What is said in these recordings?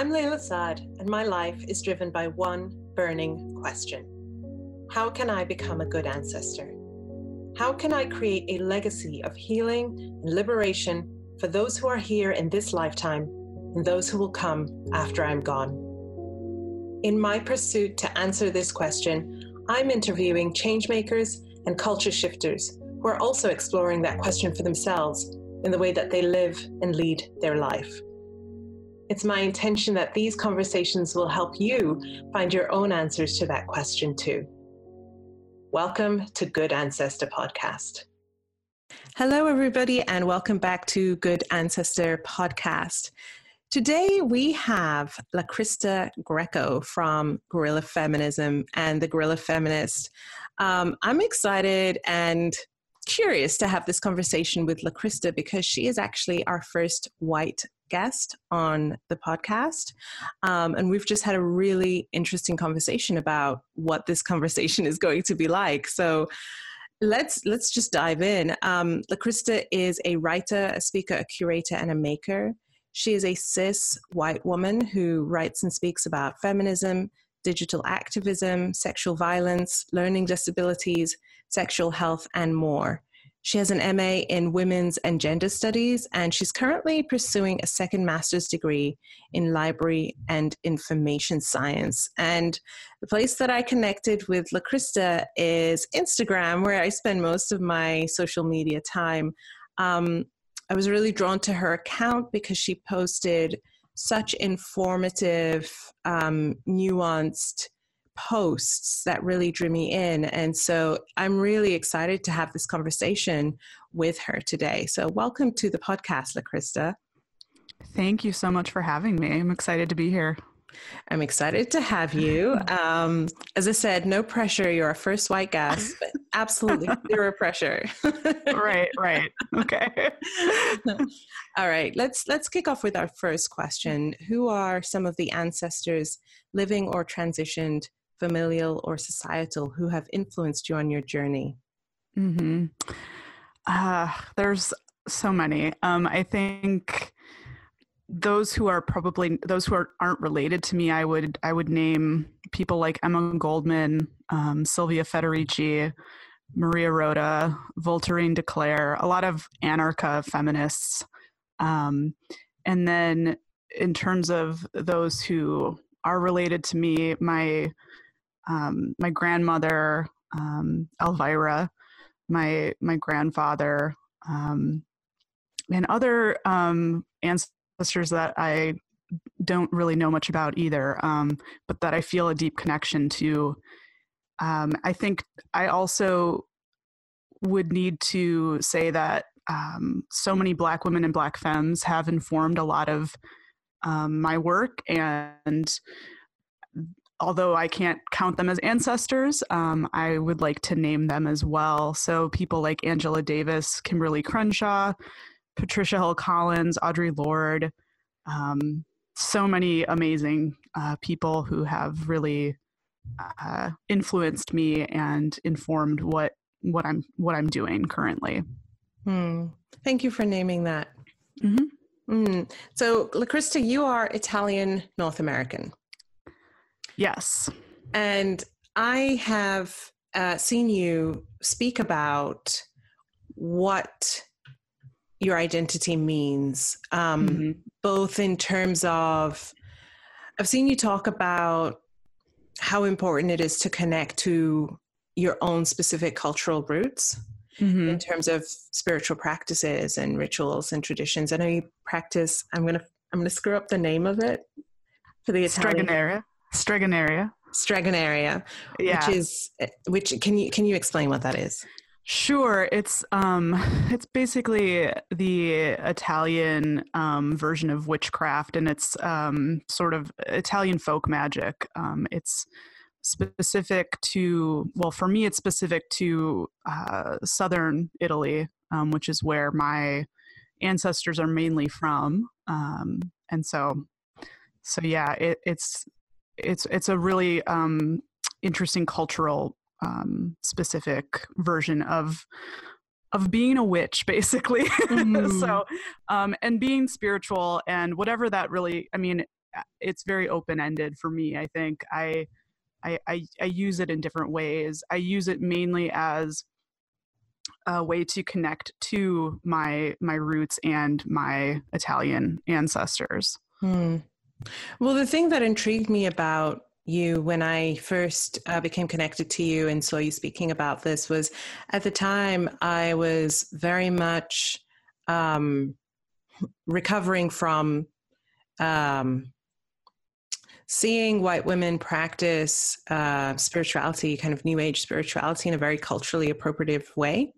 I'm Layla Saad, and my life is driven by one burning question How can I become a good ancestor? How can I create a legacy of healing and liberation for those who are here in this lifetime and those who will come after I'm gone? In my pursuit to answer this question, I'm interviewing changemakers and culture shifters who are also exploring that question for themselves in the way that they live and lead their life. It's my intention that these conversations will help you find your own answers to that question too. Welcome to Good Ancestor Podcast. Hello, everybody, and welcome back to Good Ancestor Podcast. Today we have La LaCrista Greco from Guerrilla Feminism and the Guerrilla Feminist. Um, I'm excited and curious to have this conversation with LaCrista because she is actually our first white guest on the podcast. Um, and we've just had a really interesting conversation about what this conversation is going to be like. So let's let's just dive in. Um, LaCrista is a writer, a speaker, a curator, and a maker. She is a cis white woman who writes and speaks about feminism, digital activism, sexual violence, learning disabilities, sexual health, and more. She has an MA in Women's and Gender Studies, and she's currently pursuing a second master's degree in Library and Information Science. And the place that I connected with LaCrista is Instagram, where I spend most of my social media time. Um, I was really drawn to her account because she posted such informative, um, nuanced posts that really drew me in. And so I'm really excited to have this conversation with her today. So, welcome to the podcast, LaCrista. Thank you so much for having me. I'm excited to be here. I'm excited to have you. Um, as I said, no pressure. You're our first white guest, but absolutely zero pressure. right, right. Okay. All right. Let's let's kick off with our first question. Who are some of the ancestors living or transitioned familial, or societal who have influenced you on your journey? Mm-hmm. Uh, there's so many. Um, I think those who are probably those who are, aren't related to me, I would I would name people like Emma Goldman, um, Silvia Federici, Maria Roda, Voltairine de Cleyre, a lot of anarcha feminists. Um, and then in terms of those who are related to me, my um, my grandmother um, Elvira, my my grandfather, um, and other um, ancestors that I don't really know much about either, um, but that I feel a deep connection to. Um, I think I also would need to say that so many Black women and Black femmes have informed a lot of my work and although I can't count them as ancestors, um, I would like to name them as well. So people like Angela Davis, Kimberlé Crenshaw, Patricia Hill Collins, Audre Lorde, um, so many amazing uh, people who have really uh, influenced me and informed what what I'm what I'm doing currently. Hmm. Thank you for naming that. Mm-hmm. Mm. So, LaCrista, you are Italian North American. Yes. And I have uh, seen you speak about what your identity means, um, mm-hmm. both in terms of, I've seen you talk about how important it is to connect to your own specific cultural roots mm-hmm. in terms of spiritual practices and rituals and traditions. I know you practice. I'm gonna I'm gonna screw up the name of it for the Italian. Stregoneria. Stregoneria, yeah. which is which can you can you explain what that is? Sure, it's um, it's basically the Italian um, version of witchcraft, and it's um, sort of Italian folk magic. Um, it's specific to well, for me, it's specific to uh, southern Italy, um, which is where my ancestors are mainly from, um, and so so yeah, it, it's it's it's a really um, interesting cultural um, specific version of of being a witch basically mm-hmm. so um and being spiritual and whatever that really i mean it's very open ended for me. I think I, I, I I use it in different ways. I use it mainly as a way to connect to my my roots and my Italian ancestors. Hmm. Well, the thing that intrigued me about you when I first uh, became connected to you and saw you speaking about this was at the time I was very much um, recovering from um, seeing white women practice uh, spirituality, kind of new age spirituality, in a very culturally appropriative way.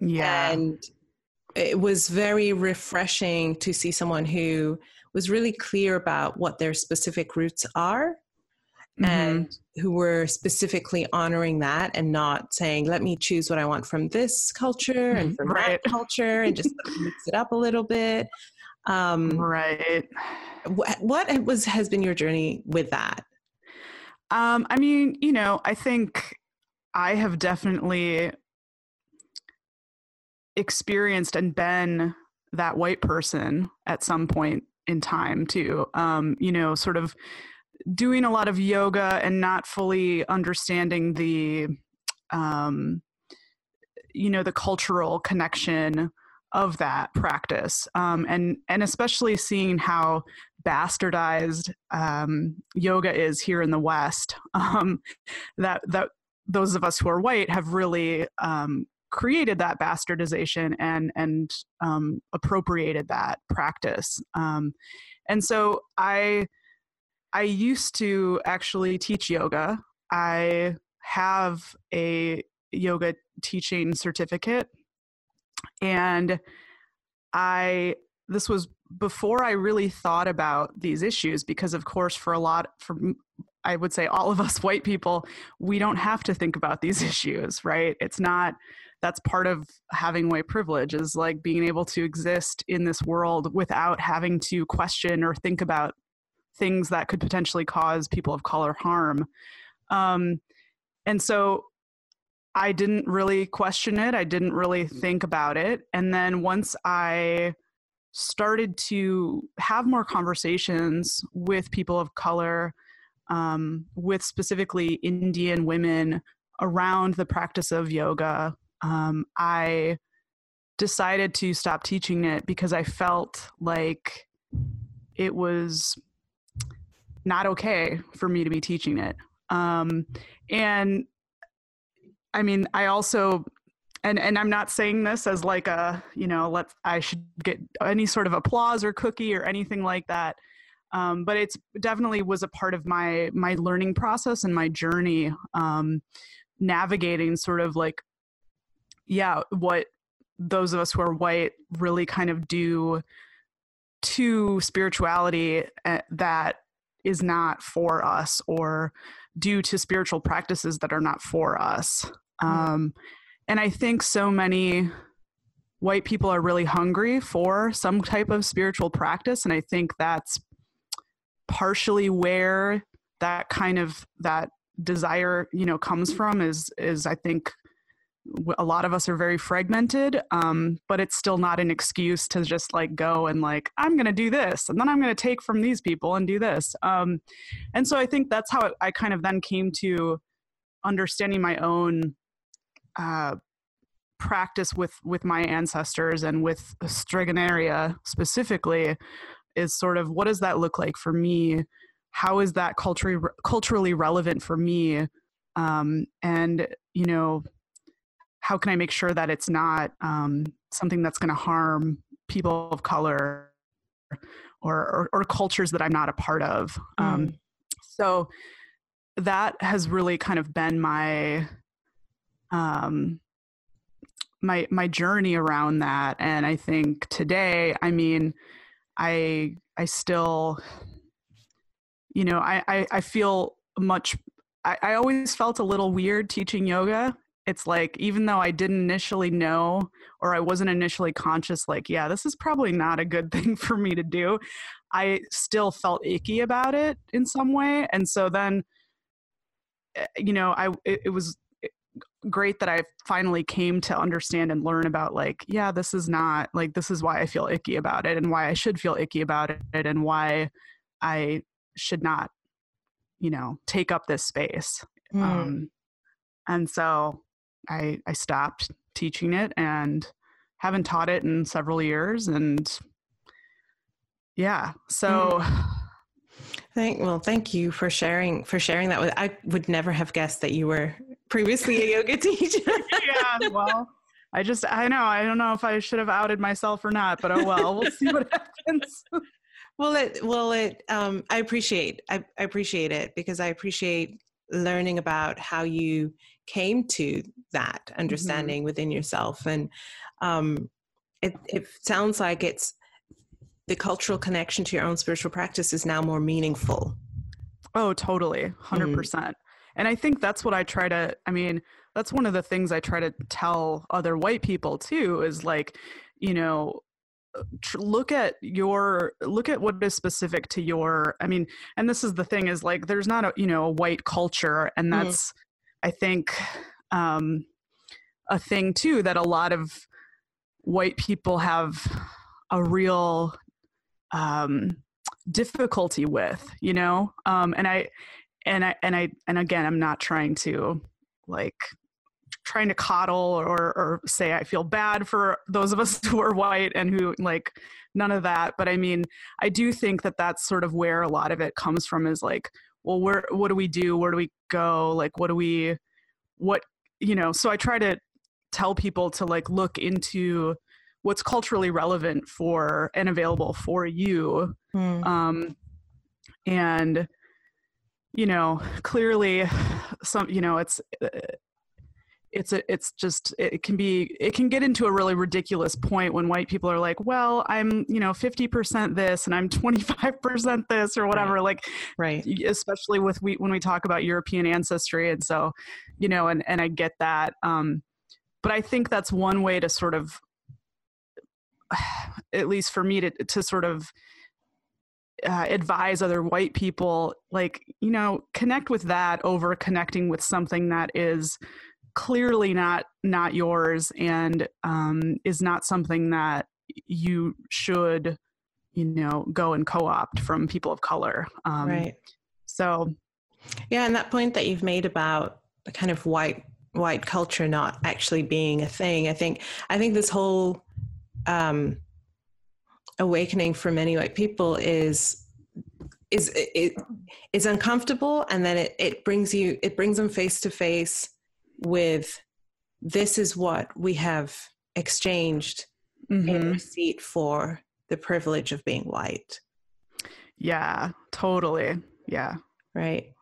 Yeah. And it was very refreshing to see someone who was really clear about what their specific roots are mm-hmm. and who were specifically honoring that and not saying, let me choose what I want from this culture and from right. that culture and just mix it up a little bit. Um, right. What, what was has been your journey with that? Um, I mean, you know, I think I have definitely experienced and been that white person at some point in time too. Um, you know, sort of doing a lot of yoga and not fully understanding the um, you know the cultural connection of that practice um, and and especially seeing how bastardized um, yoga is here in the west um, that that those of us who are white have really um, created that bastardization and and um, appropriated that practice. Um, and so I I used to actually teach yoga. I have a yoga teaching certificate, and I this was before I really thought about these issues because of course for a lot for I would say all of us white people we don't have to think about these issues right it's not that's part of having white privilege is like being able to exist in this world without having to question or think about things that could potentially cause people of color harm. Um, and so i didn't really question it. I didn't really think about it. And then once i started to have more conversations with people of color um, with specifically indian women around the practice of yoga um, I decided to stop teaching it because I felt like it was not okay for me to be teaching it. Um, and I mean, I also, and and I'm not saying this as like a, you know, let I should get any sort of applause or cookie or anything like that. Um, but it's definitely was a part of my my learning process and my journey, um, navigating sort of like yeah, what those of us who are white really kind of do to spirituality eh, that is not for us or due to spiritual practices that are not for us. Mm-hmm. Um, and I think so many white people are really hungry for some type of spiritual practice. And I think that's partially where that kind of that desire you know comes from is is i think a lot of us are very fragmented um, but it's still not an excuse to just like go and like i'm going to do this and then i'm going to take from these people and do this. Um, and so i think that's how i kind of then came to understanding my own uh, practice with with my ancestors and with Stregoneria specifically is sort of what does that look like for me? How is that culturally culturally relevant for me? Um, and you know how can I make sure that it's not um, something that's going to harm people of color or, or, or, cultures that I'm not a part of? Um, mm. Um, so that has really kind of been my um, my my journey around that, and I think today, I mean, I I still, you know, I I, I feel much. I, I always felt a little weird teaching yoga it's like even though I didn't initially know or I wasn't initially conscious, like, yeah, this is probably not a good thing for me to do, I still felt icky about it in some way. And so then, eh, you know, I it, it was eh, great that I finally came to understand and learn about like, yeah, this is not like this is why I feel icky about it and why I should feel icky about it and why I should not, you know, take up this space. Mm. Um, and so I I stopped teaching it and haven't taught it in several years and yeah so Thank well, thank you for sharing for sharing that with. I would never have guessed that you were previously a yoga teacher. yeah well i just i know i don't know if i should have outed myself or not but oh well we'll see what happens well, it well it um, I appreciate I, I appreciate it because I appreciate learning about how you came to that understanding within yourself and um, it, it sounds like it's the cultural connection to your own spiritual practice is now more meaningful oh totally 100% Mm. and i think that's what i try to i mean that's one of the things i try to tell other white people too is like you know tr- look at your look at what is specific to your i mean and this is the thing is like there's not a you know a white culture and Mhm. that's i think um a thing too that a lot of white people have a real um difficulty with you know? Um and i and i and i and again i'm not trying to like trying to coddle or or say i feel bad for those of us who are white and who like none of that. But i mean i do think that that's sort of where a lot of it comes from is like well where what do we do where do we go like what do we what you know so i try to tell people to like look into what's culturally relevant for and available for you Mm. um and you know clearly some you know it's uh, it's a, it's just it can be it can get into a really ridiculous point when white people are like well i'm you know 50% this and i'm 25% this or whatever like right. especially with we when we talk about european ancestry and so you know and and i get that um but i think that's one way to sort of at least for me to to sort of uh, advise other white people like you know connect with that over connecting with something that is clearly not not yours and um, is not something that you should you know go and co-opt from people of color um, right. so. Yeah, and that point that you've made about the kind of white white culture not actually being a thing, I think I think this whole um, awakening for many white people is is it is uncomfortable, and then it it brings you it brings them face to face with this is what we have exchanged in mhm. receipt for the privilege of being white, yeah totally yeah right?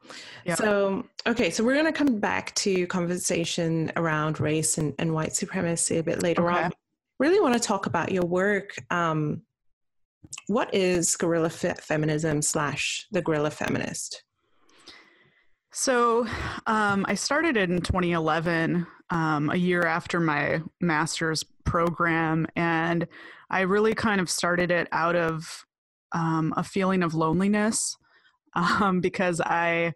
Yeah. So, okay, so we're going to come back to conversation around race and, and white supremacy a bit later Okay. on. Really want to talk about your work. Um, what is guerrilla fe- feminism slash the guerrilla feminist? So um, I started it in 2011, um, a year after my master's program, and I really kind of started it out of um, a feeling of loneliness um, because I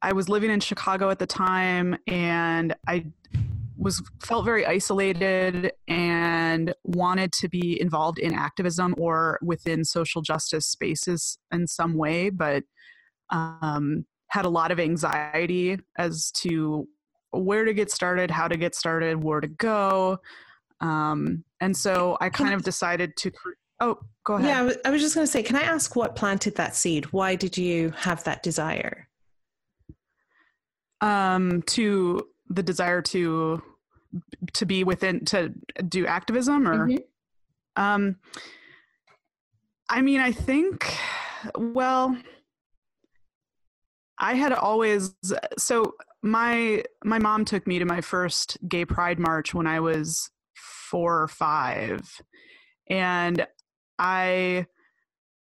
I was living in Chicago at the time, and I was felt very isolated and wanted to be involved in activism or within social justice spaces in some way, but um, had a lot of anxiety as to where to get started, how to get started, where to go. Um, and so I kind of decided to. Oh, go ahead. Yeah, I was, just going to say, can I ask what planted that seed? Why did you have that desire? Um, to the desire to to be within to do activism or Mhm. Um, I mean, I think, well, I had always so my my mom took me to my first gay pride march when I was four or five, and I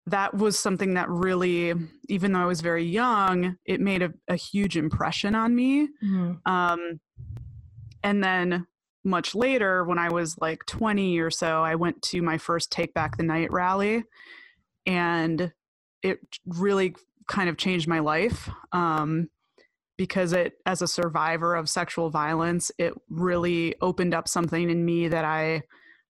that was something that really, even though I was very young, it made a, a huge impression on me. Um, and then much later, when I was like 20 or so, I went to my first Take Back the Night rally, and it really kind of changed my life um, because it, as a survivor of sexual violence, it really opened up something in me that I,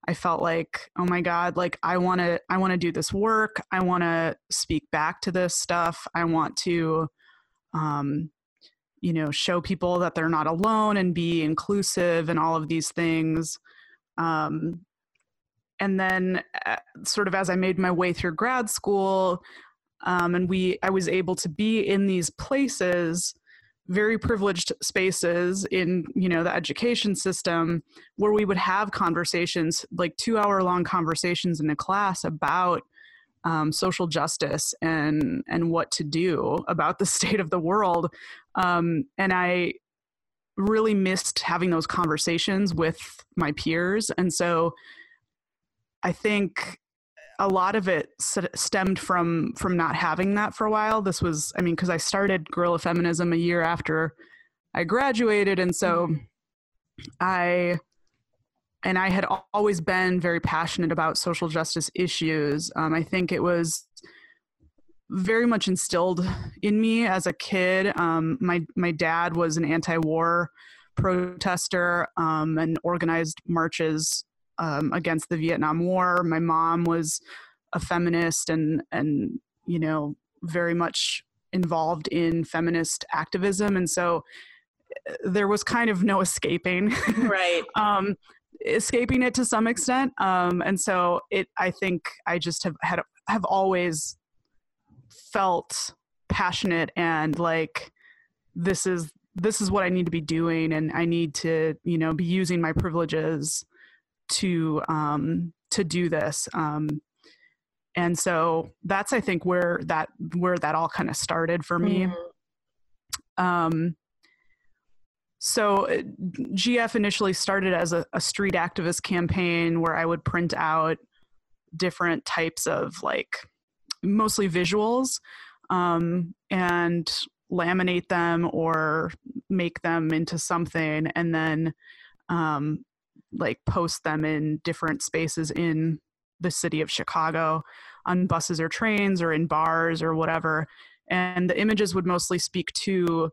I felt like, oh my God, like I want to, I want to do this work. I want to speak back to this stuff. I want to, um, you know, show people that they're not alone and be inclusive and all of these things. Um, and then, uh, sort of as I made my way through grad school, um, and we, I was able to be in these places very privileged spaces in you know the education system where we would have conversations like two hour long conversations in a class about um, social justice and and what to do about the state of the world. Um, and i really missed having those conversations with my peers. And so i think a lot of it stemmed from from not having that for a while. This was, I mean, because I started guerrilla feminism a year after I graduated, and so mm-hmm. I and I had always been very passionate about social justice issues. Um, I think it was very much instilled in me as a kid. Um, my my dad was an anti-war protester um, and organized marches um, against the Vietnam War. My mom was a feminist and and you know very much involved in feminist activism, and so uh, there was kind of no escaping. Right. um, escaping it to some extent. Um, and so it, I think I just have had have always felt passionate and like this is this is what I need to be doing and I need to, you know, be using my privileges to um, to do this. Um, and so that's I think where that where that all kind of started for me. Mm-hmm. Um, so uh, GF initially started as a, a street activist campaign where I would print out different types of like mostly visuals um, and laminate them or make them into something and then um, like post them in different spaces in the city of Chicago on buses or trains or in bars or whatever. And the images would mostly speak to,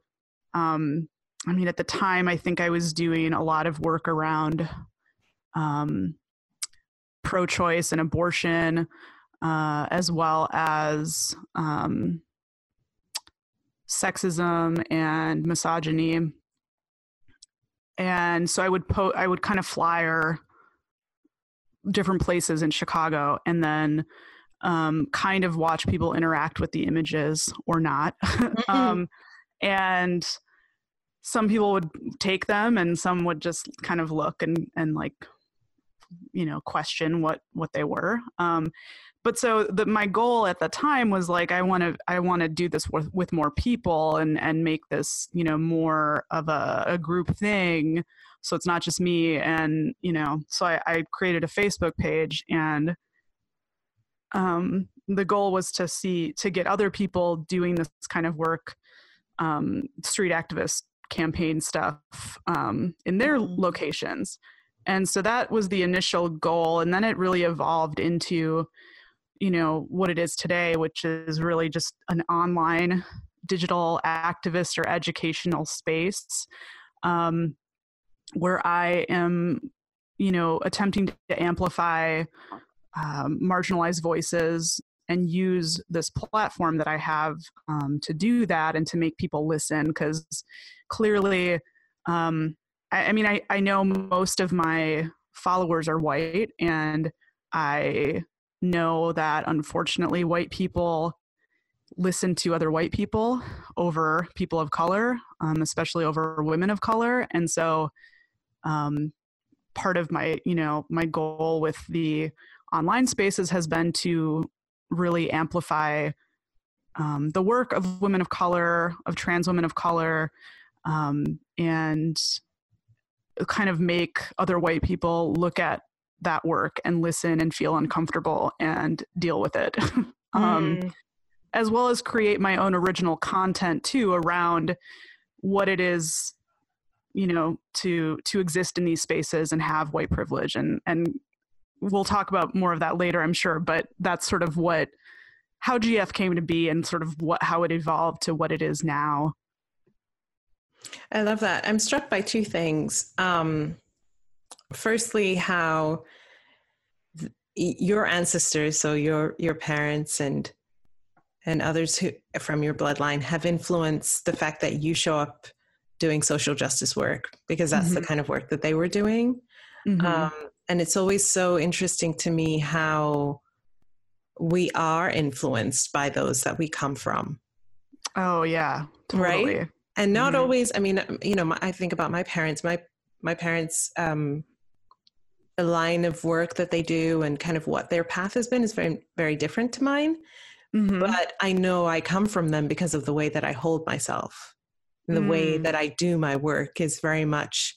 um, I mean, at the time, I think I was doing a lot of work around um, pro choice and abortion, uh, as well as um, sexism and misogyny and so I would po- I would kind of flyer different places in Chicago, and then um, kind of watch people interact with the images or not. Mm-hmm. um, and some people would take them, and some would just kind of look and and like you know question what what they were. Um, but so the, my goal at the time was like i want to i want to do this with, with more people and and make this you know more of a, a group thing so it's not just me and you know so i, I created a facebook page and um, the goal was to see to get other people doing this kind of work um, street activist campaign stuff um, in their mm-hmm. locations and so that was the initial goal and then it really evolved into you know what it is today which is really just an online digital activist or educational space um, where i am you know attempting to amplify um, marginalized voices and use this platform that i have um, to do that and to make people listen because clearly um, I, I mean I, I know most of my followers are white and i know that unfortunately white people listen to other white people over people of color, um, especially over women of color. And so um, part of my, you know, my goal with the online spaces has been to really amplify um, the work of women of color, of trans women of color, um, and kind of make other white people look at that work and listen and feel uncomfortable and deal with it. um, mm. As well as create my own original content too around what it is you know to to exist in these spaces and have white privilege and and we'll talk about more of that later i'm sure but that's sort of what how gf came to be and sort of what how it evolved to what it is now i love that i'm struck by two things um firstly how your ancestors, so your your parents and and others who from your bloodline have influenced the fact that you show up doing social justice work because that's mm-hmm. the kind of work that they were doing. Mm-hmm. Um, and it's always so interesting to me how we are influenced by those that we come from. Oh yeah, totally. Right. And not mm-hmm. always. I mean, you know, my, I think about my parents. My my parents, um, the line of work that they do and kind of what their path has been is very very different to mine. Mm-hmm. But I know I come from them because of the way that I hold myself. The mm. way that I do my work is very much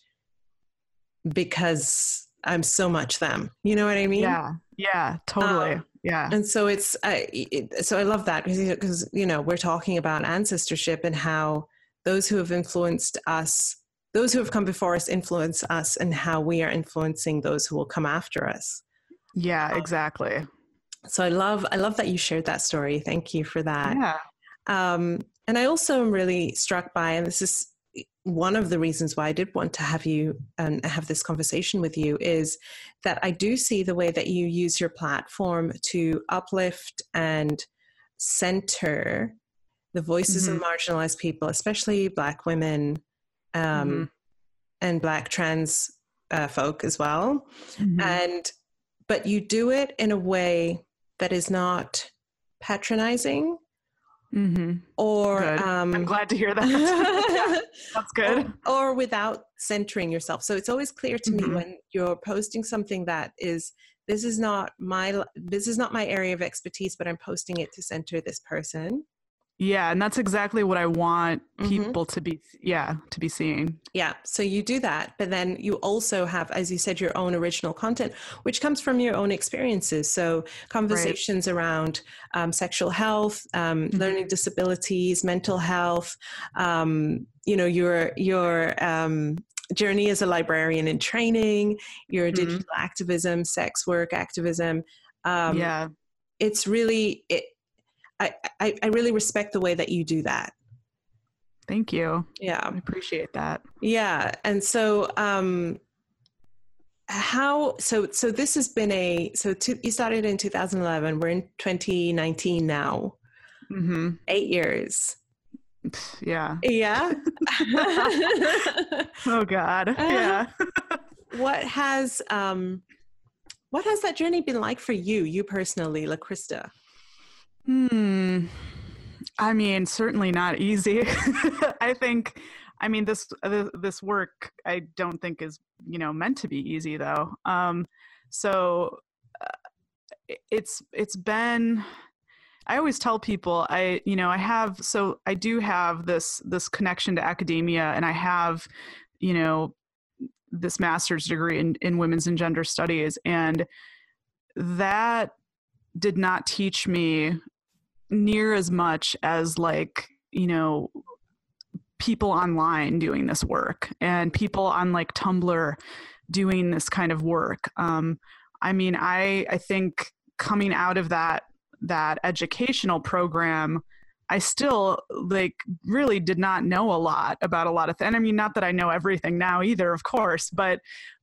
because I'm so much them. You know what I mean? Yeah. Yeah, totally. Um, yeah. And so it's I it, so I love that because you know, we're talking about ancestorship and how those who have influenced us those who have come before us influence us and how we are influencing those who will come after us. Yeah, um, exactly so I love I love that you shared that story. Thank you for that. Yeah. Um, and I also am really struck by, and this is one of the reasons why I did want to have you and um, have this conversation with you is that I do see the way that you use your platform to uplift and center the voices mm-hmm. of marginalized people, especially Black women um, mm-hmm. and Black trans uh, folk as well. Mm-hmm. And but you do it in a way that is not patronizing mm-hmm. or um, i'm glad to hear that that's good or, or, without centering yourself so it's always clear to mm-hmm. me when you're posting something that is this is not my this is not my area of expertise but i'm posting it to center this person yeah, and that's exactly what I want mm-hmm. people mm-hmm. to be yeah, to be seeing. Yeah. So you do that, but then you also have as you said your own original content which comes from your own experiences. So conversations right. around um, sexual health, um, mm-hmm. learning disabilities, mental health, um, you know, your your um, journey as a librarian in training, your mm-hmm. digital activism, sex work activism. Um, yeah. It's really it I, I, I really respect the way that you do that. Thank you. Yeah. I appreciate that. Yeah. And so, um, how so so this has been a so two, you started in 2011 we're in 2019 now mm-hmm. eight years yeah yeah oh god yeah what has um what has that journey been like for you you personally LaCrista Hmm. I mean, certainly not easy. I think, I mean, this this work I don't think is you know meant to be easy though. Um, so uh, it's it's been. I always tell people I you know I have so I do have this this connection to academia and I have you know this master's degree in, in women's and gender studies and that did not teach me near as much as like you know people online doing this work and people on like tumblr doing this kind of work. Um, i mean i i think coming out of that that educational program i still like really did not know a lot about a lot of things and i mean not that i know everything now either of course but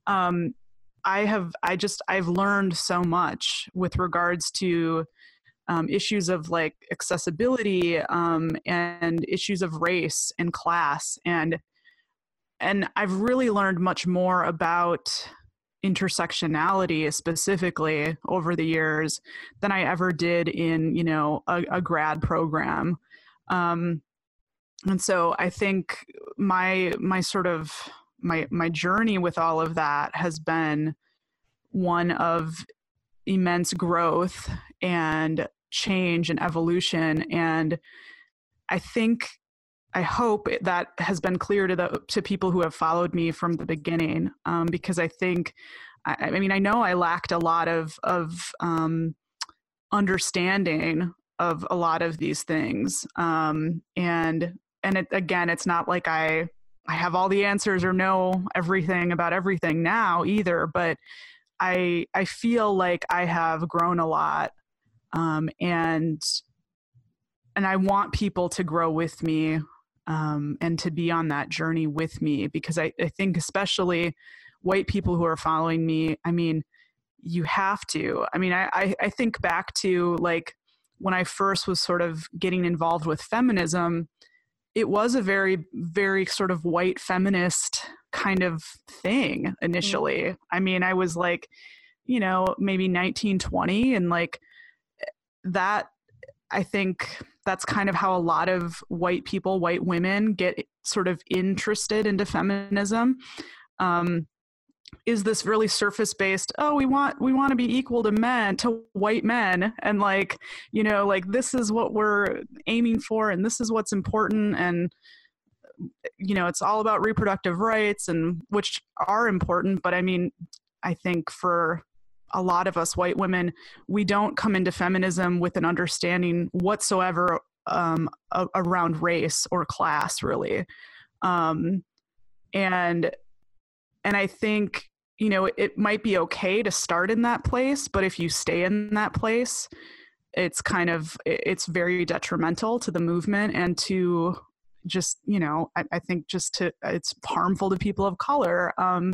um, i have i just i've learned so much with regards to um, issues of like accessibility um, and issues of race and class and and I've really learned much more about intersectionality specifically over the years than I ever did in you know a, a grad program. Um, and so I think my my sort of my my journey with all of that has been one of immense growth and change and evolution and i think i hope that has been clear to the to people who have followed me from the beginning um, because i think I, I, mean i know i lacked a lot of of um, understanding of a lot of these things um, and and it, again it's not like i i have all the answers or know everything about everything now either but i i feel like i have grown a lot um, and and I want people to grow with me um, and to be on that journey with me because I, I think especially white people who are following me. I mean, you have to. I mean, I, I, I think back to like when I first was sort of getting involved with feminism, it was a very, very sort of white feminist kind of thing initially. Mm-hmm. I mean, I was like, you know, maybe 1920 and like that, I think that's kind of how a lot of white people, white women get sort of interested into feminism. Um, is this really surface based oh we want we want to be equal to men to white men and like you know like this is what we're aiming for and this is what's important and you know it's all about reproductive rights and which are important but i mean i think for a lot of us white women we don't come into feminism with an understanding whatsoever um, a- around race or class really. Um, and and i think you know it might be okay to start in that place but if you stay in that place it's kind of it's very detrimental to the movement and to just you know i, I think just to it's harmful to people of color. Um,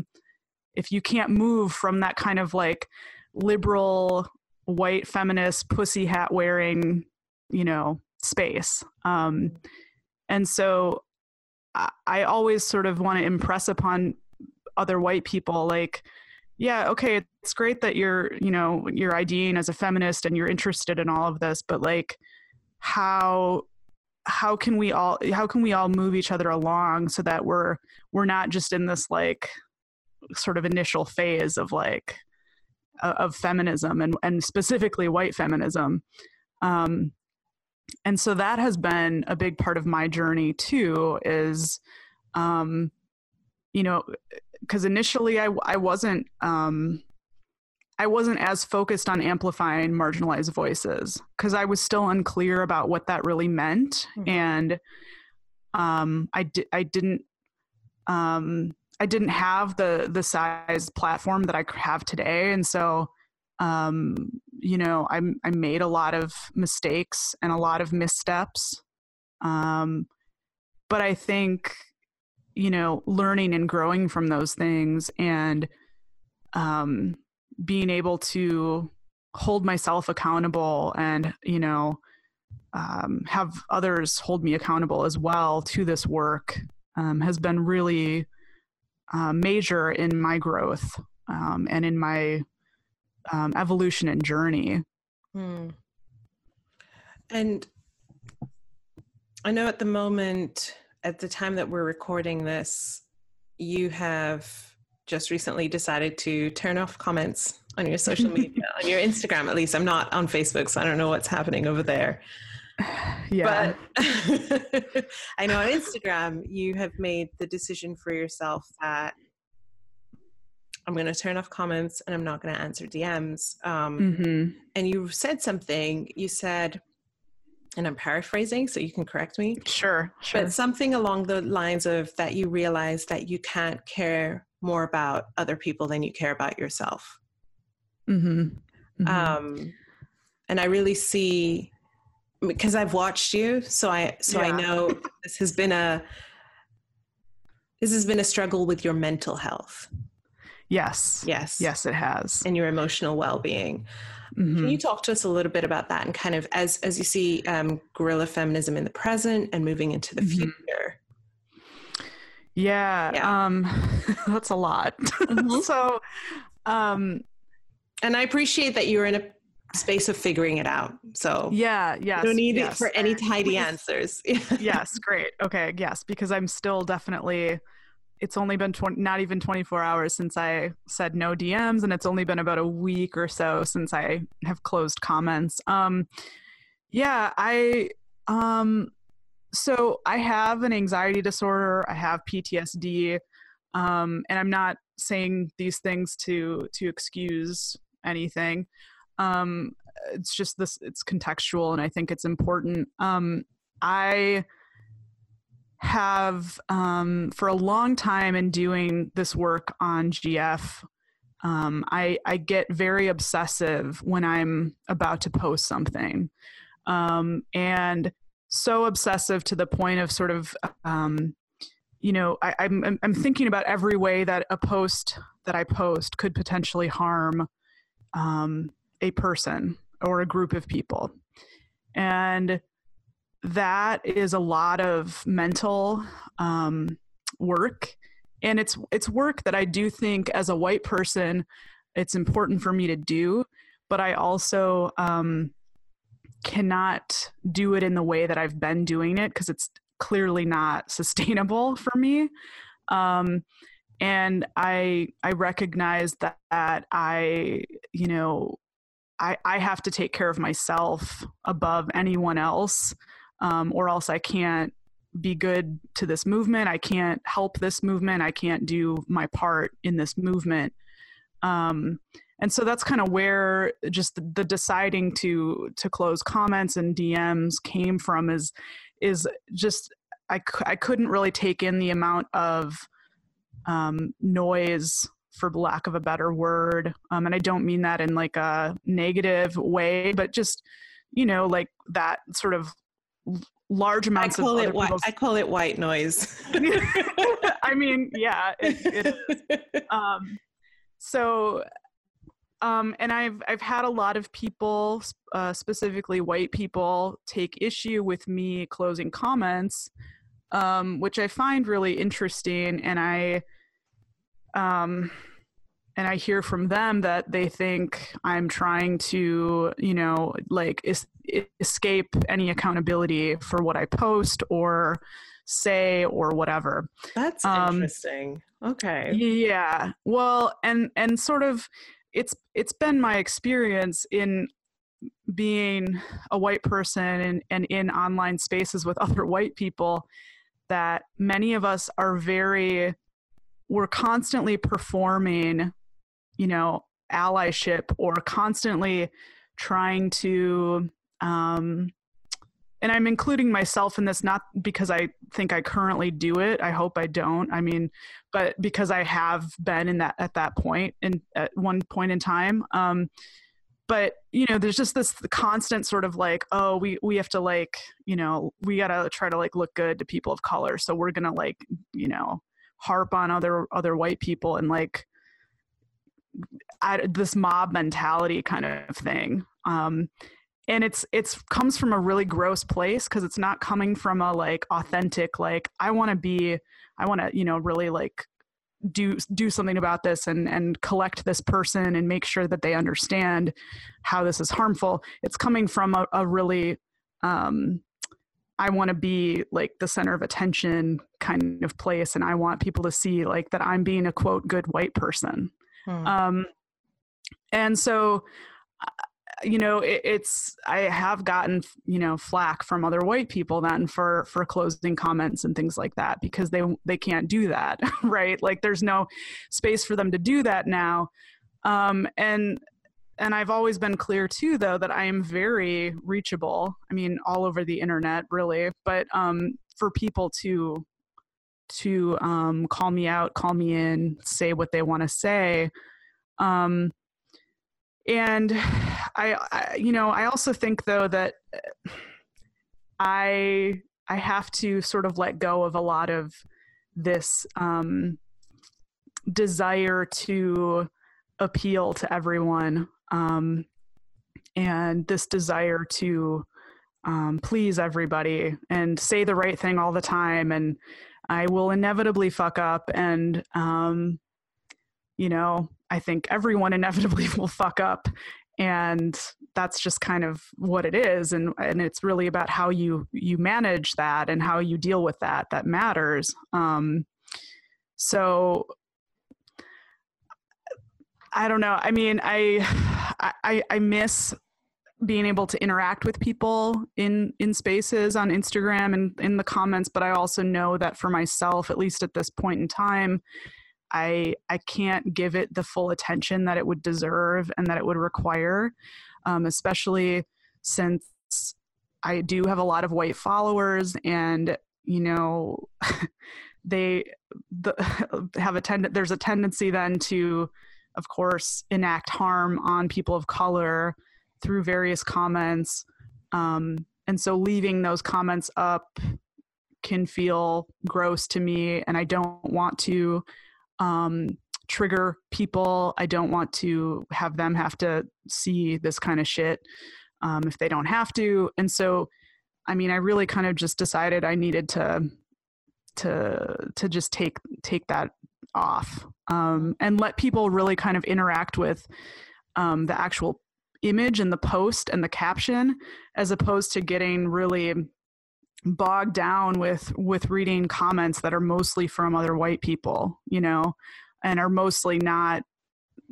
if you can't move from that kind of like liberal white feminist pussy hat wearing you know space. Um, and so I, I always sort of want to impress upon other white people like yeah okay it's great that you're you know you're IDing as a feminist and you're interested in all of this but like how how can we all how can we all move each other along so that we're we're not just in this like sort of initial phase of like of feminism and and specifically white feminism um and so that has been a big part of my journey too is um you know because initially I I wasn't um, I wasn't as focused on amplifying marginalized voices because I was still unclear about what that really meant, mm-hmm. and um, I di- I didn't um, I didn't have the the size platform that I have today, and so um, you know I I made a lot of mistakes and a lot of missteps, um, but I think you know, learning and growing from those things and um, being able to hold myself accountable and, you know, um, have others hold me accountable as well to this work um, has been really uh, major in my growth um, and in my um, evolution and journey. Hmm. And I know at the moment, at the time that we're recording this, you have just recently decided to turn off comments on your social media, on your Instagram at least. I'm not on Facebook, so I don't know what's happening over there. Yeah. But I know on Instagram, you have made the decision for yourself that I'm going to turn off comments and I'm not going to answer DMs. Um, mm-hmm. And you said something, you said, and I'm paraphrasing, so you can correct me. Sure, sure. But something along the lines of that you realize that you can't care more about other people than you care about yourself. Mm-hmm. Mm-hmm. Um, and I really see because I've watched you, so I so yeah. I know this has been a this has been a struggle with your mental health. Yes. Yes. Yes, it has. And your emotional well being. Mm-hmm. Can you talk to us a little bit about that and kind of as as you see um, guerrilla feminism in the present and moving into the mm-hmm. future? Yeah, yeah. Um, that's a lot. Mm-hmm. so, um, and I appreciate that you're in a space of figuring it out. So yeah, yes, no need yes. for any tidy answers. yes, great. Okay, yes, because I'm still definitely it's only been 20, not even 24 hours since I said no DMs, and it's only been about a week or so since I have closed comments. Um, yeah, I um, so I have an anxiety disorder. I have PTSD, um, and I'm not saying these things to to excuse anything. Um, it's just this. It's contextual, and I think it's important. Um, I have um, for a long time in doing this work on GF, um, I, I, get very obsessive when I'm about to post something. Um, and so obsessive to the point of sort of, um, you know, I, I'm, I'm thinking about every way that a post that I post could potentially harm um, a person or a group of people. And that is a lot of mental um, work. And it's it's work that I do think as a white person, it's important for me to do. But I also um, cannot do it in the way that I've been doing it because it's clearly not sustainable for me. Um, and I I recognize that, that I you know I I have to take care of myself above anyone else, um, or else I can't be good to this movement. I can't help this movement. I can't do my part in this movement. Um, and so that's kind of where just the, the, deciding to to close comments and DMs came from is is just I, I couldn't really take in the amount of um, noise for lack of a better word um, and i don't mean that in like a negative way but just you know like that sort of large amounts I call of it white, I call it white noise. I mean, yeah, it, it is. Um, so, um, and I've I've had a lot of people, uh, specifically white people, take issue with me closing comments, um, which I find really interesting, and I, um, and I hear from them that they think I'm trying to, you know, like es- escape any accountability for what I post or say or whatever. That's um, interesting. Okay. Yeah. Well, and and sort of it's it's been my experience in being a white person and, and in online spaces with other white people that many of us are very we're constantly performing you know allyship or constantly trying to um, and i'm including myself in this not because i think i currently do it i hope i don't i mean but because i have been in that at that point in at one point in time um, but you know there's just this constant sort of like oh we we have to like you know we gotta try to like look good to people of color so we're gonna like you know harp on other other white people and like this mob mentality kind of thing. Um, and it's it's comes from a really gross place because it's not coming from a like authentic like i want to be i want to you know really like do do something about this and and collect this person and make sure that they understand how this is harmful. It's coming from a, a really um i want to be like the center of attention kind of place and i want people to see like that i'm being a quote good white person. Hmm. um and so you know it, it's i have gotten you know flack from other white people then for for closing comments and things like that because they they can't do that right? Like there's no space for them to do that now. Um and and I've always been clear too, though, that I am very reachable. I mean, all over the internet, really. But um, for people to to um, call me out, call me in, say what they want to say, um, and I, I, you know i also think though that uh, i i have to sort of let go of a lot of this um desire to appeal to everyone um and this desire to um, please everybody and say the right thing all the time. And i will inevitably fuck up. And um, you know I think everyone inevitably will fuck up. And that's just kind of what it is. And and it's really about how you you manage that and how you deal with that that matters. Um so i don't know. I mean i i i miss being able to interact with people in in spaces on instagram and in the comments but i also know that for myself at least at this point in time I I can't give it the full attention that it would deserve and that it would require, um, especially since I do have a lot of white followers and you know they the, have a tend there's a tendency then to of course enact harm on people of color through various comments um, and so leaving those comments up can feel gross to me and i don't want to um, trigger people. I don't want to have them have to see this kind of shit um, if they don't have to. And so, I mean, I really kind of just decided I needed to to to just take take that off um, and let people really kind of interact with um, the actual image and the post and the caption as opposed to getting really bogged down with with reading comments that are mostly from other white people you know and are mostly not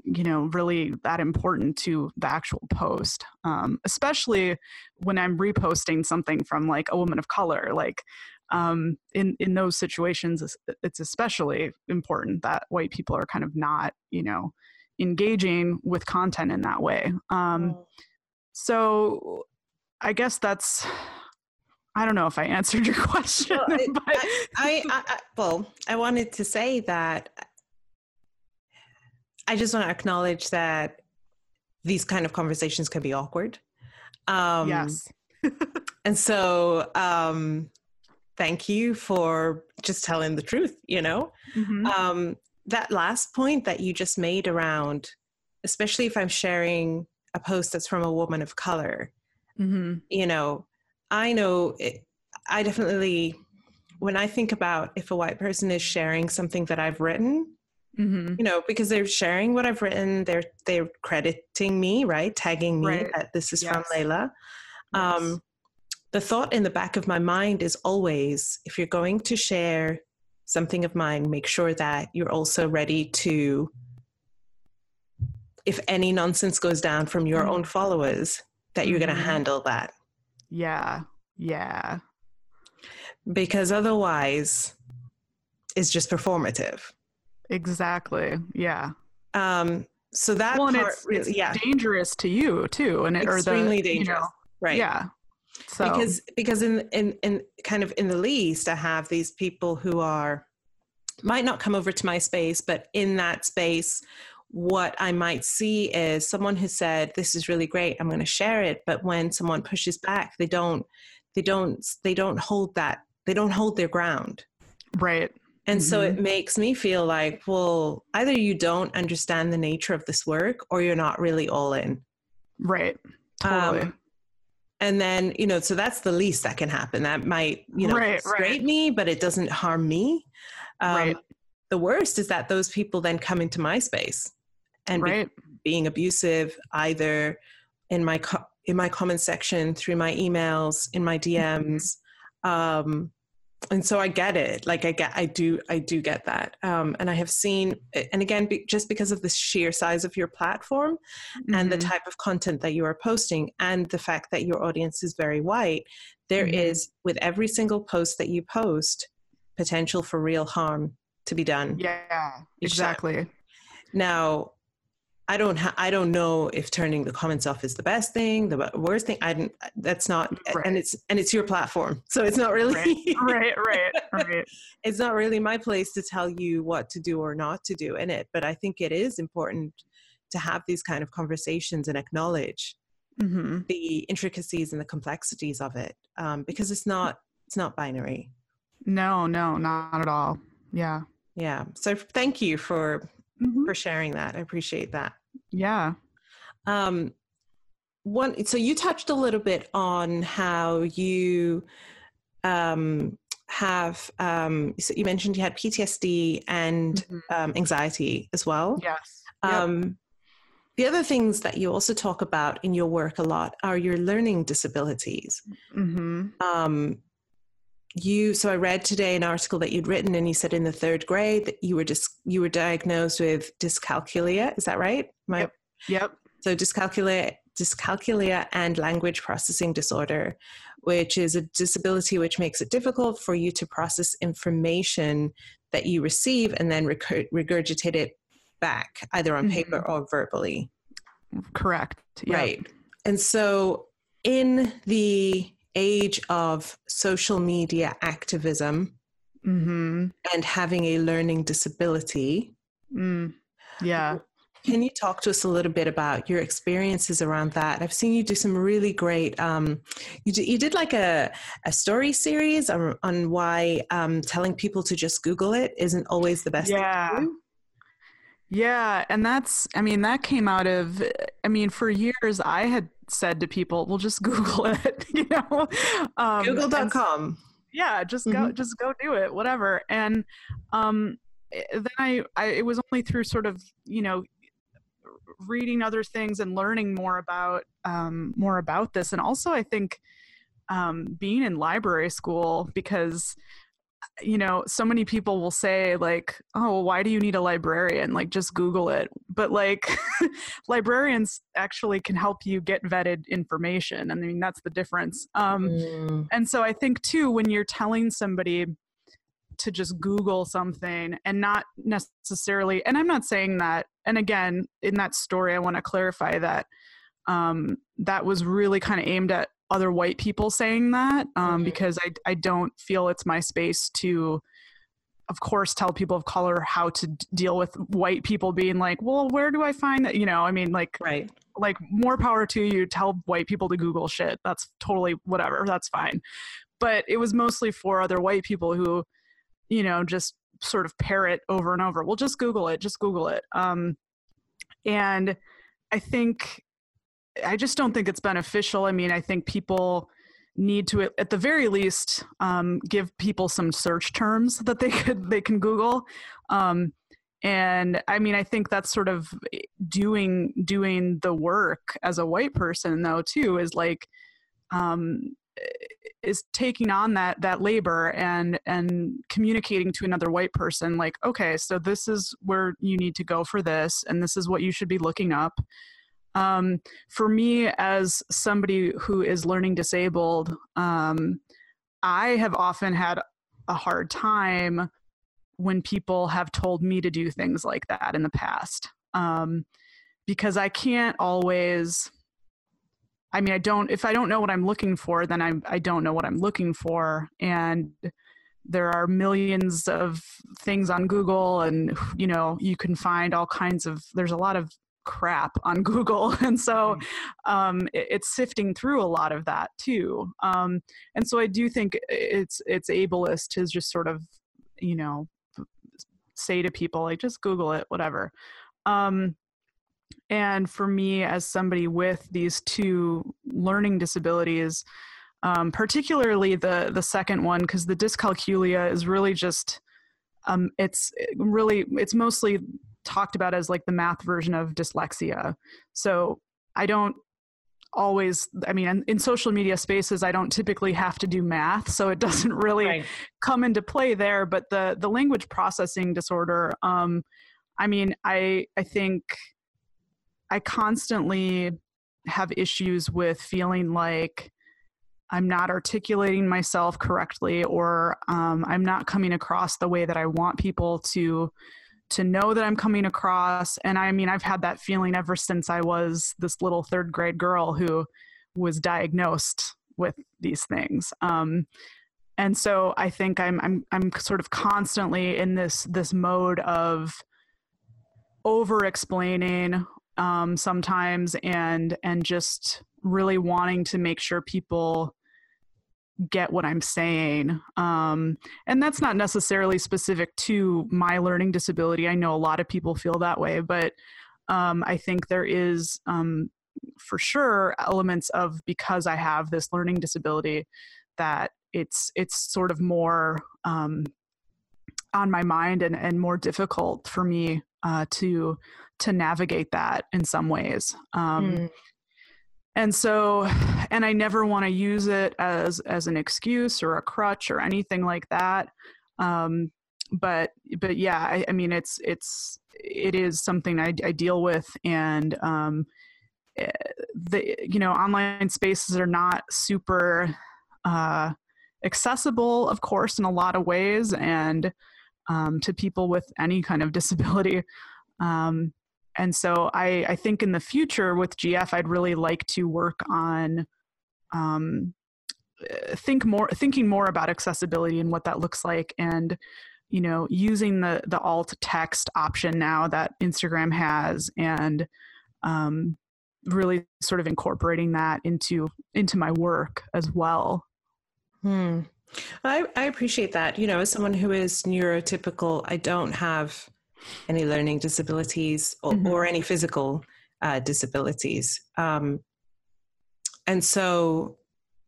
you know really that important to the actual post um, especially when i'm reposting something from like a woman of color like um, in in those situations it's especially important that white people are kind of not you know engaging with content in that way um, oh. so i guess that's I don't know if I answered your question. Well, it, I, I, I, well, I wanted to say that I just want to acknowledge that these kind of conversations can be awkward. Um, yes. and so, um, thank you for just telling the truth, you know? Mm-hmm. Um, that last point that you just made around, especially if I'm sharing a post that's from a woman of color, mm-hmm. you know, I know it, I definitely, when I think about if a white person is sharing something that I've written, mm-hmm. you know, because they're sharing what I've written, they're they're crediting me, right, tagging me right. that this is yes. from Layla. Yes. Um, the thought in the back of my mind is always, if you're going to share something of mine, make sure that you're also ready to, if any nonsense goes down from your mm-hmm. own followers, that you're mm-hmm. going to handle that yeah. Yeah. Because otherwise, it's just performative. Exactly. Yeah. Um, so that well, part it's, really, it's yeah. dangerous to you too, and it, extremely or the, dangerous, you know, right? Yeah. So because because in in in kind of in the least, I have these people who are might not come over to my space, but in that space what I might see is someone who said, "This is really great. I'm going to share it," but when someone pushes back, they don't, they don't, they don't hold that. They don't hold their ground. Right. And mm-hmm. so it mm-hmm. makes me feel like, well, either you don't understand the nature of this work, or you're not really all in. Right. Totally. Um, and then you know, so that's the least that can happen. That might you know right, right. me, but it doesn't harm me. Um, right. The worst is that those people then come into my space and right. be, being abusive either in my co- in my comment section through my emails in my dms um, and so i get it like i get i do i do get that um, and i have seen and again be, just because of the sheer size of your platform mm-hmm. and the mm-hmm. type of content that you are posting and the fact that your audience is very white there mm-hmm. is with every single post that you post potential for real harm to be done yeah exactly now I don't ha- I don't know if turning the comments off is the best thing, the worst thing. I didn't. That's not, right. and it's and it's your platform, so it's not really right, right, right. right. it's not really my place to tell you what to do or not to do in it. But I think it is important to have these kind of conversations and acknowledge mm-hmm. the intricacies and the complexities of it, um, because it's not it's not binary. No, no, not at all. Yeah. Yeah. So thank you for mm-hmm. for sharing that. I appreciate that. Yeah. Um, one, so you touched a little bit on how you um, have, um, so you mentioned you had PTSD and mm-hmm. um, anxiety as well. Yes. Yep. Um, the other things that you also talk about in your work a lot are your learning disabilities. Mm-hmm. Um, you so i read today an article that you'd written and you said in the third grade that you were just you were diagnosed with dyscalculia is that right My, yep. yep so dyscalculia dyscalculia and language processing disorder which is a disability which makes it difficult for you to process information that you receive and then regurgitate it back either on mm-hmm. paper or verbally correct yep. right and so in the age of social media activism mm-hmm. and having a learning disability. Mm. Yeah. Can you talk to us a little bit about your experiences around that? I've seen you do some really great. Um, you, did, you did like a, a story series on, on why um, telling people to just Google it isn't always the best. Yeah. Yeah, and that's I mean that came out of I mean for years I had said to people, "Well, just Google it," you know. Um, Google.com. Yeah, just go, mm-hmm. just go do it, whatever. And um, eh, then I, I, it was only through sort of you know reading other things and learning more about um, more about this, and also I think um, being in library school because you know so many people will say like oh why do you need a librarian? Like just google it. But like librarians actually can help you get vetted information. And i mean that's the difference. Um, mm. and so i think too when you're telling somebody to just google something and not necessarily and i'm not saying that and again in that story i want to clarify that um, that was really kind of aimed at other white people saying that um, mm-hmm. because I, I don't feel it's my space to of course tell people of color how to d- deal with white people being like well where do i find that? You know i mean like right. like more power to you. Tell white people to google shit. That's totally whatever. That's fine. But it was mostly for other white people who you know just sort of parrot over and over well just google it. Just google it. Um, and i think I just don't think it's beneficial. I mean, I think people need to at the very least um, give people some search terms that they could they can Google. Um, and I mean, I think that's sort of doing doing the work as a white person, though, too, is like um, is taking on that that labor and and communicating to another white person, like, okay, so this is where you need to go for this, and this is what you should be looking up um, for me, as somebody who is learning disabled, um, I have often had a hard time when people have told me to do things like that in the past um, because I can't always. I mean, I don't. If I don't know what I'm looking for, then I'm. I don't know what I'm looking for, and there are millions of things on Google, and you know, you can find all kinds of. There's a lot of crap on Google. And so um, it, it's sifting through a lot of that too. Um, and so I do think it's it's ableist to just sort of, you know, say to people like just Google it, whatever. Um, and for me, as somebody with these two learning disabilities, um, particularly the the second one, because the dyscalculia is really just um, it's really it's mostly talked about as like the math version of dyslexia. So I don't always i mean in social media spaces i don't typically have to do math so it doesn't really right. come into play there but the the language processing disorder um i mean i i think i constantly have issues with feeling like i'm not articulating myself correctly or um, i'm not coming across the way that i want people to to know that I'm coming across. And I mean, I've had that feeling ever since I was this little third grade girl who was diagnosed with these things. Um, and so I think I'm I'm I'm sort of constantly in this this mode of over explaining um, sometimes and and just really wanting to make sure people get what I'm saying. Um, and that's not necessarily specific to my learning disability. I know a lot of people feel that way, but um, I think there is um, for sure elements of because I have this learning disability that it's it's sort of more um, on my mind and, and more difficult for me uh, to to navigate that in some ways. Mm and so and i never want to use it as as an excuse or a crutch or anything like that. Um but but yeah i, I mean it's it's it is something I, I deal with and um eh, the you know online spaces are not super uh accessible of course in a lot of ways and um, to people with any kind of disability. Um, and so I, I think in the future with GF, I'd really like to work on um, uh, think more thinking more about accessibility and what that looks like and you know using the the alt text option now that instagram has and um, really sort of incorporating that into into my work as well hmm. I, I appreciate that you know as someone who is neurotypical i don't have any learning disabilities or, Mhm. or any physical uh, disabilities. Um, and so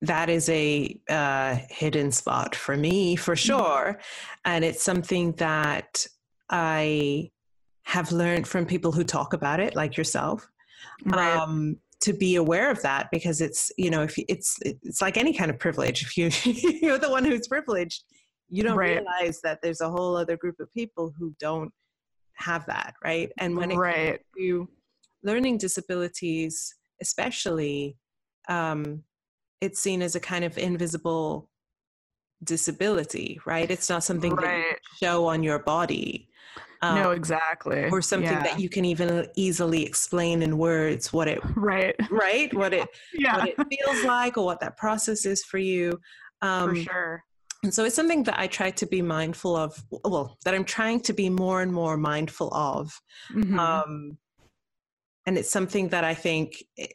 that is a uh, hidden spot for me for sure. And it's something that I have learned from people who talk about it, like yourself Right. um, to be aware of that because it's you know if it's it's like any kind of privilege if you you're the one who's privileged you don't Right. realize that there's a whole other group of people who don't have that right and when it right. comes to learning disabilities especially um, it's seen as a kind of invisible disability right it's not something that you show on your body no, um, exactly. or something Yeah. that you can even easily explain in words what it Right. right what it Yeah. what it feels like or what that process is for you um for sure. And so it's something that i try to be mindful of well that i'm trying to be more and more mindful of Mhm. um and it's something that i think it,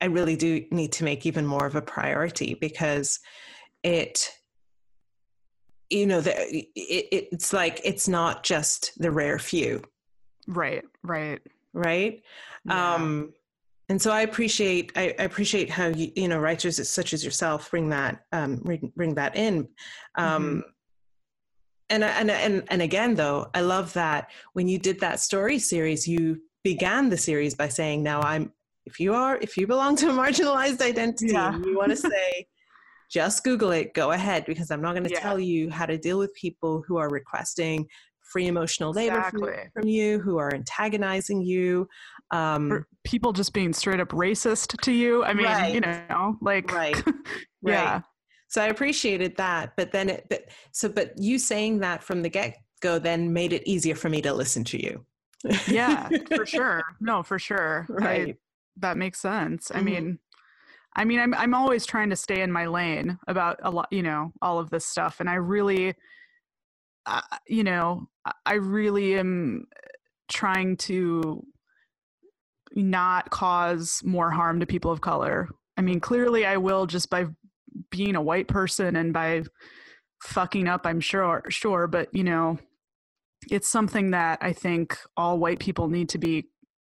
i really do need to make even more of a priority because it you know the, it, it's like it's not just the rare few right. Right. right Yeah. um and so i appreciate I, I appreciate how you you know writers such as yourself bring that um bring, bring that in um and I- and and and again though i love that when you did that story series you began the series by saying now i'm if you are if you belong to a marginalized identity Yeah. you want to say just google it go ahead because i'm not going to Yeah. tell you how to deal with people who are requesting free emotional labor from, from you who are antagonizing you um people just being straight up racist to you. I mean, you know, like right yeah. right so i appreciated that but then it but so but you saying that from the get-go then made it easier for me to listen to you yeah, for sure. No, for sure. I, right that makes sense. I Mhm. mean, I mean, I'm I'm always trying to stay in my lane about a lot, you know, all of this stuff, and I really, uh, you know, I- I really am trying to not cause more harm to people of color. I mean, clearly, I will just by being a white person and by fucking up. I'm sure, sure, but you know, it's something that I think all white people need to be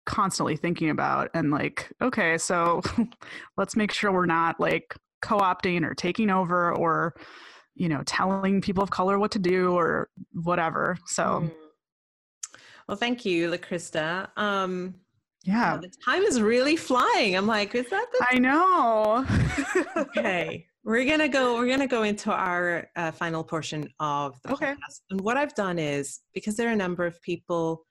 constantly thinking about and like okay so let's make sure we're not like co-opting or taking over or you know telling people of color what to do or whatever so Mm. well thank you LaCrista um yeah. The time is really flying. I'm like is that the i know. Okay. We're gonna go we're gonna go into our uh, final portion of the Okay. podcast. And what i've done is because there are a number of people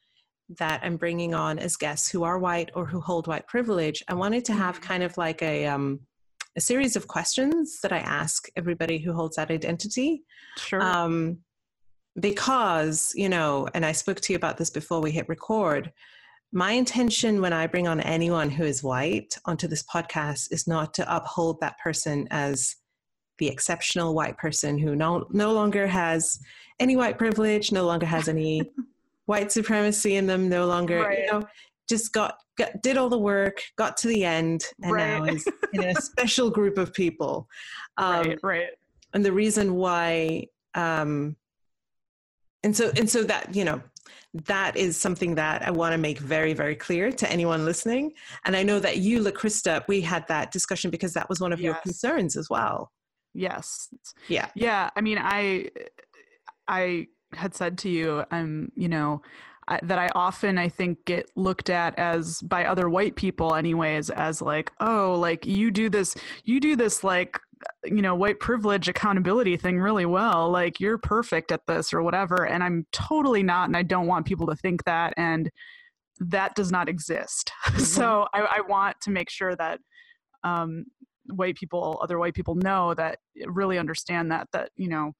that i'm bringing on as guests who are white or who hold white privilege i wanted to have Mhm. kind of like a um a series of questions that i ask everybody who holds that identity. Sure. Um because you know and i spoke to you about this before we hit record my intention when I bring on anyone who is white onto this podcast is not to uphold that person as the exceptional white person who no, no longer has any white privilege, no longer has any white supremacy in them, no longer, Right. you know, just got, got did all the work, got to the end, and now Right. is in a special group of people. Um, right right and the reason why um and so and so that you know that is something that i want to make very very clear to anyone listening. And i know that you LaCrista we had that discussion because that was one of your concerns as well. Yes. Yeah. Yeah i mean i i had said to you um you know I, that i often i think get looked at as by other white people anyways as like oh like you do this you do this like you know white privilege accountability thing really well like you're perfect at this or whatever and i'm totally not and i don't want people to think that and that does not exist. So I, I want to make sure that um white people other white people know that really understand that that you know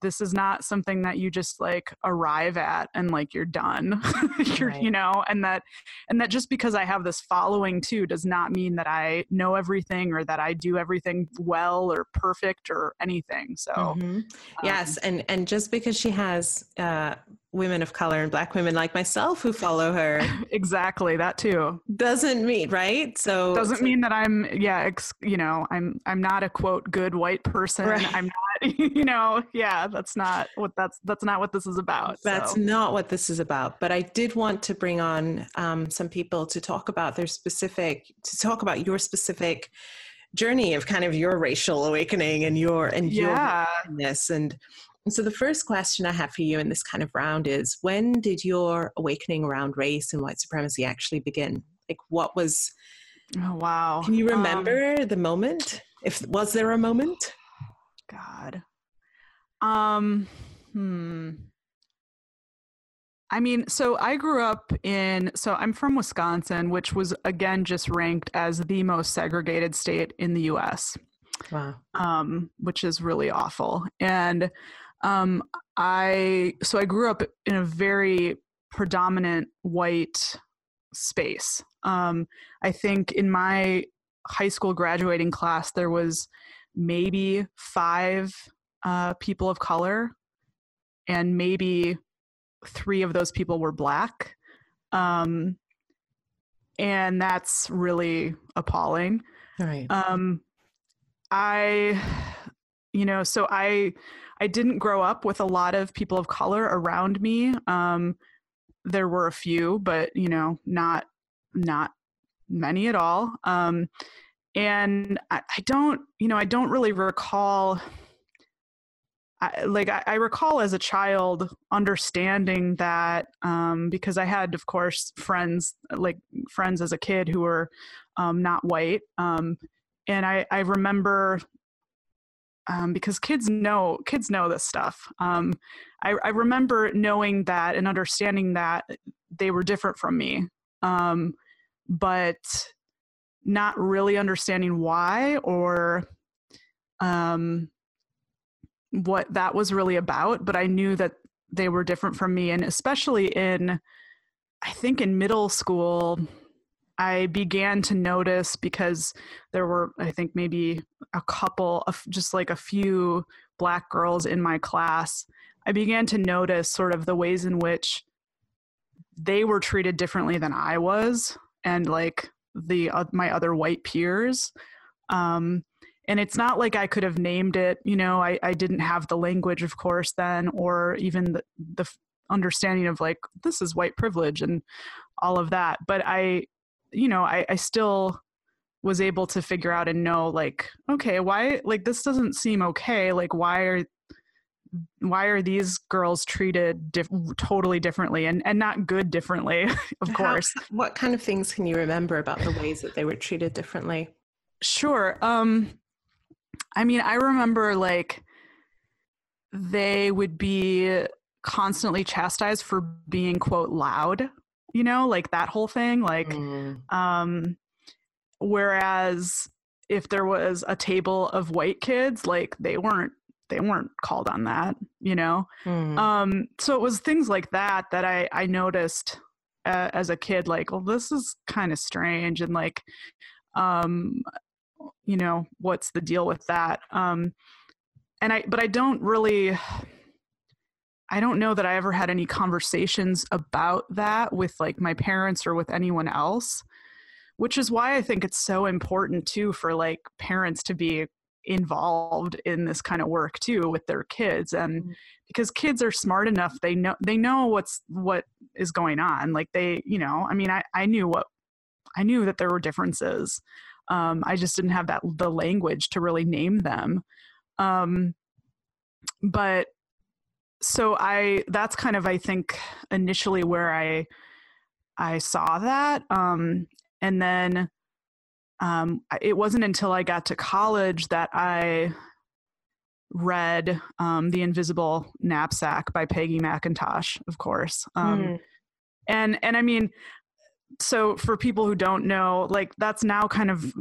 this is not something that you just like arrive at and like you're done you're Right. you know and that and that just because i have this following too does not mean that i know everything or that i do everything well or perfect or anything so Mhm. um, yes and and just because she has uh women of color and black women like myself who follow her exactly that too doesn't mean right so doesn't mean that i'm yeah ex, you know i'm i'm not a quote good white person right. i'm not you know yeah that's not what that's that's not what this is about that's so. not what this is about but i did want to bring on um, some people to talk about their specific to talk about your specific journey of kind of your racial awakening and your and yeah. your and and so the first question I have for you in this kind of round is when did your awakening around race and white supremacy actually begin? Like what was Oh wow. Can you um remember um, the moment? If was there a moment? God. Um hmm. I mean, so I grew up in, so I'm from Wisconsin, which was again just ranked as the most segregated state in the US. Wow. Um, which is really awful. And um, I so I grew up in a very predominant white space. Um, I think in my high school graduating class there was maybe five uh, people of color, and maybe three of those people were black. Um, and that's really appalling. Right. Um, I, you know, so I I didn't grow up with a lot of people of color around me. Um, there were a few, but you know, not not many at all. Um, and I, I, don't, you know, I don't really recall. I, like I, I, recall as a child understanding that um, because I had, of course, friends like friends as a kid who were um, not white, um, and I, I remember um, because kids know kids know this stuff. Um, I, I, remember knowing that and understanding that they were different from me, um, but not really understanding why or um, what that was really about. But I knew that they were different from me, and especially in, I think in middle school, I began to notice because there were, I think, maybe a couple of just like a few black girls in my class. I began to notice sort of the ways in which they were treated differently than I was, and like the uh, my other white peers. Um, and it's not like I could have named it. You know, I, I didn't have the language, of course, then, or even the, the understanding of like this is white privilege and all of that. But I you know, I, I still was able to figure out and know like, okay, why like this doesn't seem okay. Like why are why are these girls treated dif- totally differently and, and not good differently of course. How, what kind of things can you remember about the ways that they were treated differently? Sure um i mean i remember like they would be constantly chastised for being quote loud you know like that whole thing like mm. um whereas if there was a table of white kids like they weren't they weren't called on that you know mm. um so it was things like that that i i noticed uh, as a kid like well this is kind of strange and like um you know what's the deal with that um and i but i don't really I don't know that I ever had any conversations about that with like my parents or with anyone else, which is why I think it's so important too for like parents to be involved in this kind of work too with their kids and mm-hmm. because kids are smart enough they know they know what's what is going on like they you know i mean i i knew what i knew that there were differences um i just didn't have that the language to really name them um but so I that's kind of I think initially where I I saw that um and then um it wasn't until I got to college that I read um The Invisible Knapsack by Peggy McIntosh of course um mm. and and I mean so for people who don't know like that's now kind of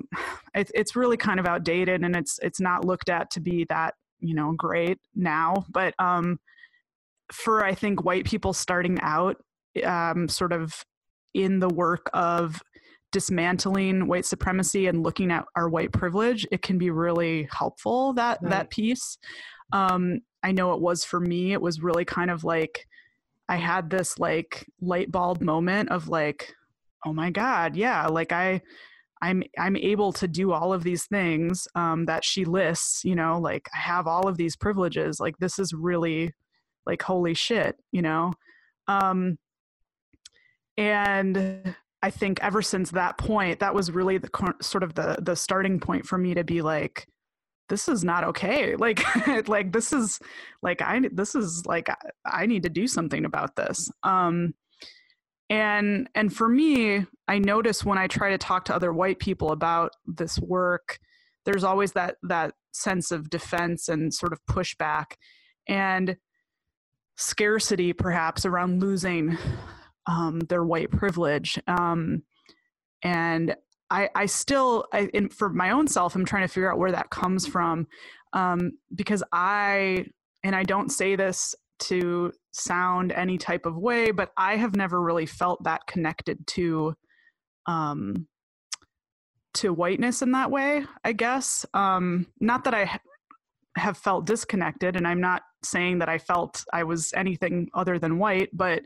it, it's really kind of outdated and it's it's not looked at to be that you know great now but um for I think white people starting out, um, sort of in the work of dismantling white supremacy and looking at our white privilege, it can be really helpful that right. that piece. Um, I know it was for me. It was really kind of like I had this like light bulb moment of like, oh my God, yeah, like I I'm I'm able to do all of these things um, that she lists. You know, like I have all of these privileges. Like this is really like holy shit. You know, um, and I think ever since that point, that was really the sort of the the starting point for me to be like, this is not okay. Like like this is like I this is like I need to do something about this. Um, and and for me i notice when i try to talk to other white people about this work there's always that that sense of defense and sort of pushback and scarcity perhaps around losing um, their white privilege um, and I, I still I, for my own self i'm trying to figure out where that comes from um, because i and i don't say this to sound any type of way, but I have never really felt that connected to um to whiteness in that way, I guess. Um not that I ha- have felt disconnected and I'm not saying that I felt I was anything other than white, but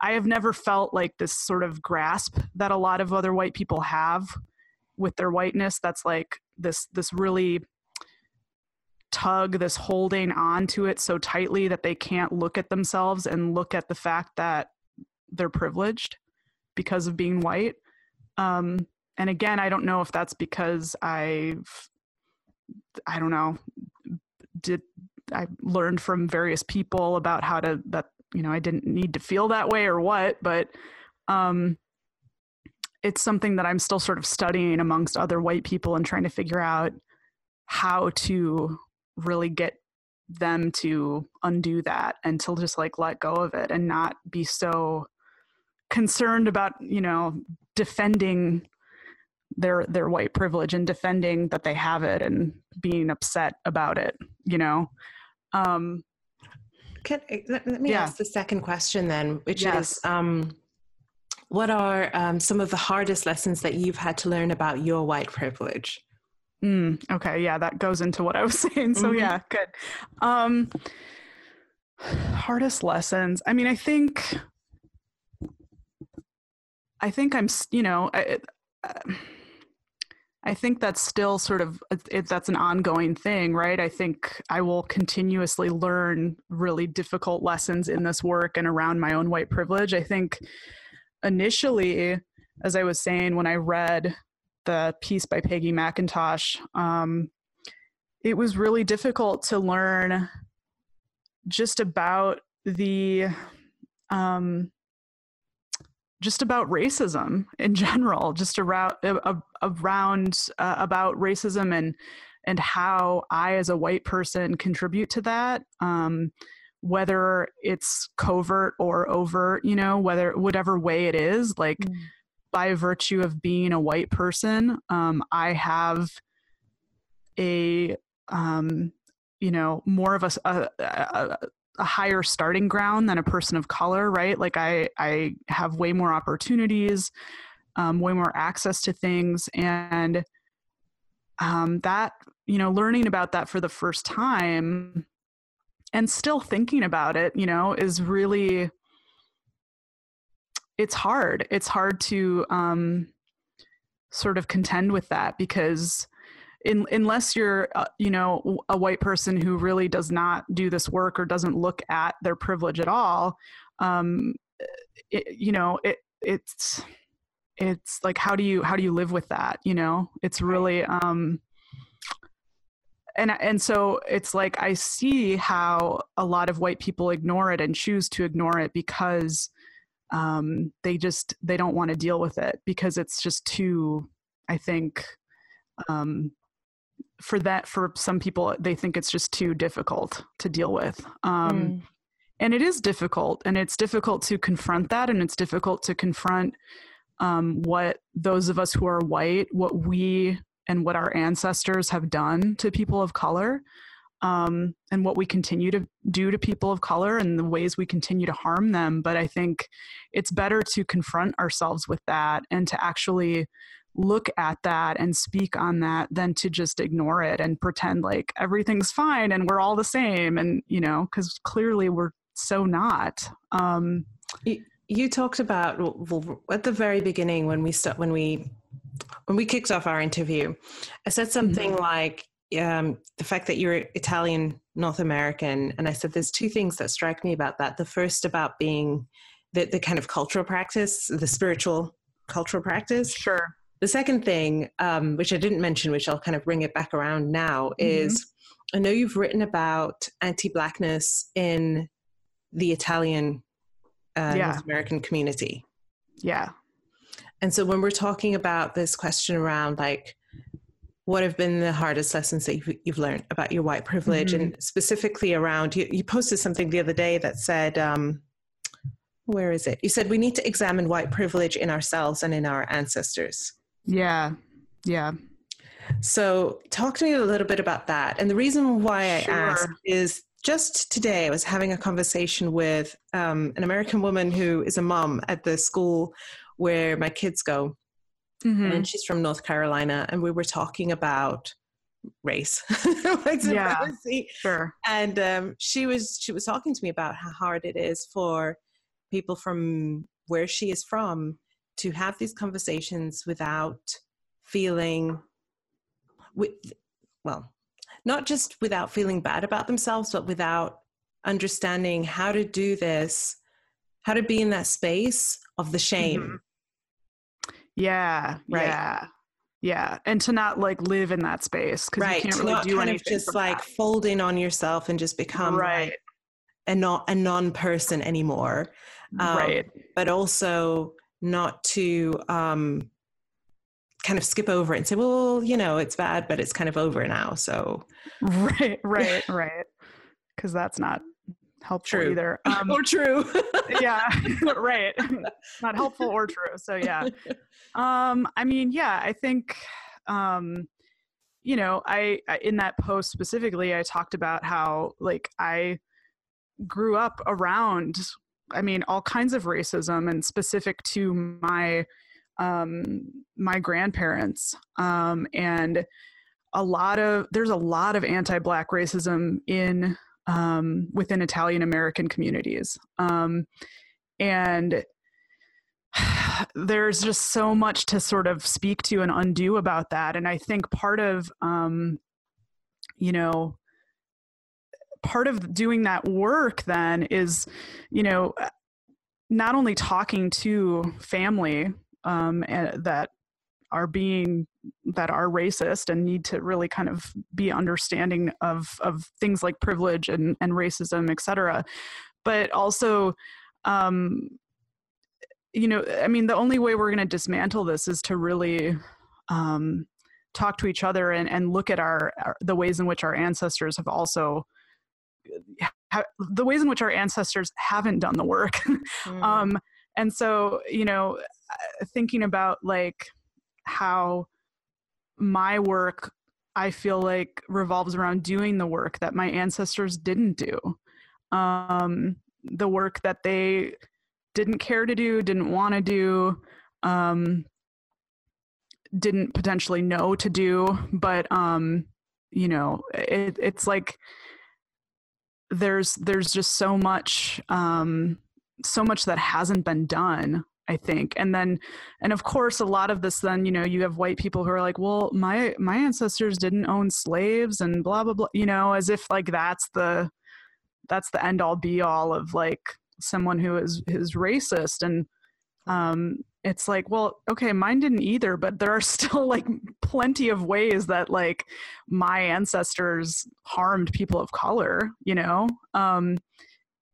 I have never felt like this sort of grasp that a lot of other white people have with their whiteness that's like this this really tug, this holding on to it so tightly that they can't look at themselves and look at the fact that they're privileged because of being white. Um, and again, I don't know if that's because I've, I don't know, did I learned from various people about how to that you know I didn't need to feel that way or what, but um, it's something that I'm still sort of studying amongst other white people and trying to figure out how to really get them to undo that and to just like let go of it and not be so concerned about you know defending their their white privilege and defending that they have it and being upset about it you know um Can, let, let me yeah. ask the second question then which yes. is um what are um, some of the hardest lessons that you've had to learn about your white privilege Mm, okay, yeah, that goes into what I was saying. So mm-hmm. yeah, good. Um hardest lessons. I mean, I think I think I'm, you know, I, I think that's still sort of it, that's an ongoing thing, right? I think I will continuously learn really difficult lessons in this work and around my own white privilege. I think initially, as I was saying, when I read the piece by Peggy McIntosh, um, it was really difficult to learn just about the um, just about racism in general, just around around uh, about racism and and how I, as a white person, contribute to that. Um, whether it's covert or overt, you know, whether whatever way it is, like. Mm by virtue of being a white person, um, I have a um, you know more of a, a, a, a higher starting ground than a person of color, right? Like I I have way more opportunities, um, way more access to things, and um, that you know learning about that for the first time and still thinking about it, you know, is really it's hard. It's hard to um, sort of contend with that because in, unless you're, uh, you know, a white person who really does not do this work or doesn't look at their privilege at all, um, it, you know, it, it's it's like how do you how do you live with that? You know, it's really. Um, and and so it's like I see how a lot of white people ignore it and choose to ignore it because um, they just they don't want to deal with it because it's just too i think um, for that for some people they think it's just too difficult to deal with um, mm. and it is difficult and it's difficult to confront that and it's difficult to confront um, what those of us who are white what we and what our ancestors have done to people of color um, and what we continue to do to people of color and the ways we continue to harm them. But I think it's better to confront ourselves with that and to actually look at that and speak on that than to just ignore it and pretend like everything's fine and we're all the same. And, you know, because clearly we're so not. Um, you, you talked about well, at the very beginning when we start when we when we kicked off our interview. I said something mm-hmm. like um, the fact that you're Italian North American, and I said there's two things that strike me about that. The first about being the, the kind of cultural practice, the spiritual cultural practice. Sure. The second thing, um, which I didn't mention, which I'll kind of bring it back around now, mm-hmm. is I know you've written about anti-blackness in the Italian uh, yeah. North American community. Yeah. And so when we're talking about this question around like what have been the hardest lessons that you've, you've learned about your white privilege mm-hmm. and specifically around you, you, posted something the other day that said um, where is it you said we need to examine white privilege in ourselves and in our ancestors yeah. Yeah. So talk to me a little bit about that. And the reason why i sure. asked is just today i was having a conversation with um, an american woman who is a mom at the school where my kids go. Mm-hmm. and she's from north carolina and we were talking about race. Yeah, sure. And um, she was she was talking to me about how hard it is for people from where she is from to have these conversations without feeling with well not just without feeling bad about themselves but without understanding how to do this how to be in that space of the shame mm-hmm. yeah right yeah yeah and to not like live in that space because right. you can't really not do kind anything of just like that. fold in on yourself and just become right like a non a non-person anymore um, right but also not to um, kind of skip over and say well you know it's bad but it's kind of over now. So right right right. Because that's not helpful true. either. Um, or true. yeah right. Not helpful or true so yeah. Um i mean yeah i think um you know I, I in that post specifically i talked about how like i grew up around I mean, all kinds of racism and specific to my um, my grandparents um, and a lot of there's a lot of anti-black racism in um, within Italian American communities, um, and there's just so much to sort of speak to and undo about that. And I think part of um, you know part of doing that work then is you know not only talking to family um, that are being that are racist and need to really kind of be understanding of of things like privilege and and racism et cetera but also um, you know i mean the only way we're going to dismantle this is to really um, talk to each other and, and look at our, our, the ways in which our ancestors have also the ways in which our ancestors haven't done the work. mm. um, and so, you know, uh, thinking about like how my work, I feel like revolves around doing the work that my ancestors didn't do. Um, the work that they didn't care to do, didn't want to do, um, didn't potentially know to do, but um, you know, it, it's like there's there's just so much um, so much that hasn't been done i think. And then and of course a lot of this then you know you have white people who are like well my my ancestors didn't own slaves and blah blah blah you know as if like that's the that's the end all be all of like someone who is is racist. And um it's like well okay mine didn't either but there are still like plenty of ways that like my ancestors harmed people of color you know? Um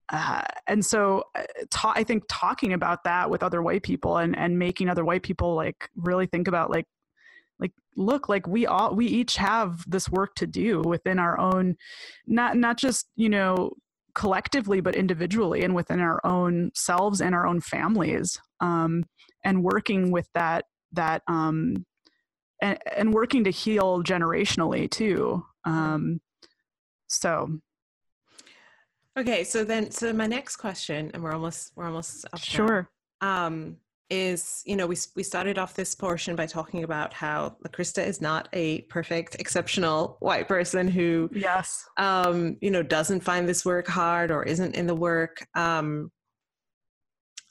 uh, and so uh, ta- i think talking about that with other white people and and making other white people like really think about like like look like we all we each have this work to do within our own not not just you know collectively but individually and within our own selves and our own families um, and working with that that um, and, and working to heal generationally too um, so. Okay so then so my next question and we're almost we're almost sure. Um, is, you know, we we started off this portion by talking about how Krista is not a perfect, exceptional white person who, yes, um, you know, doesn't find this work hard or isn't in the work. Um,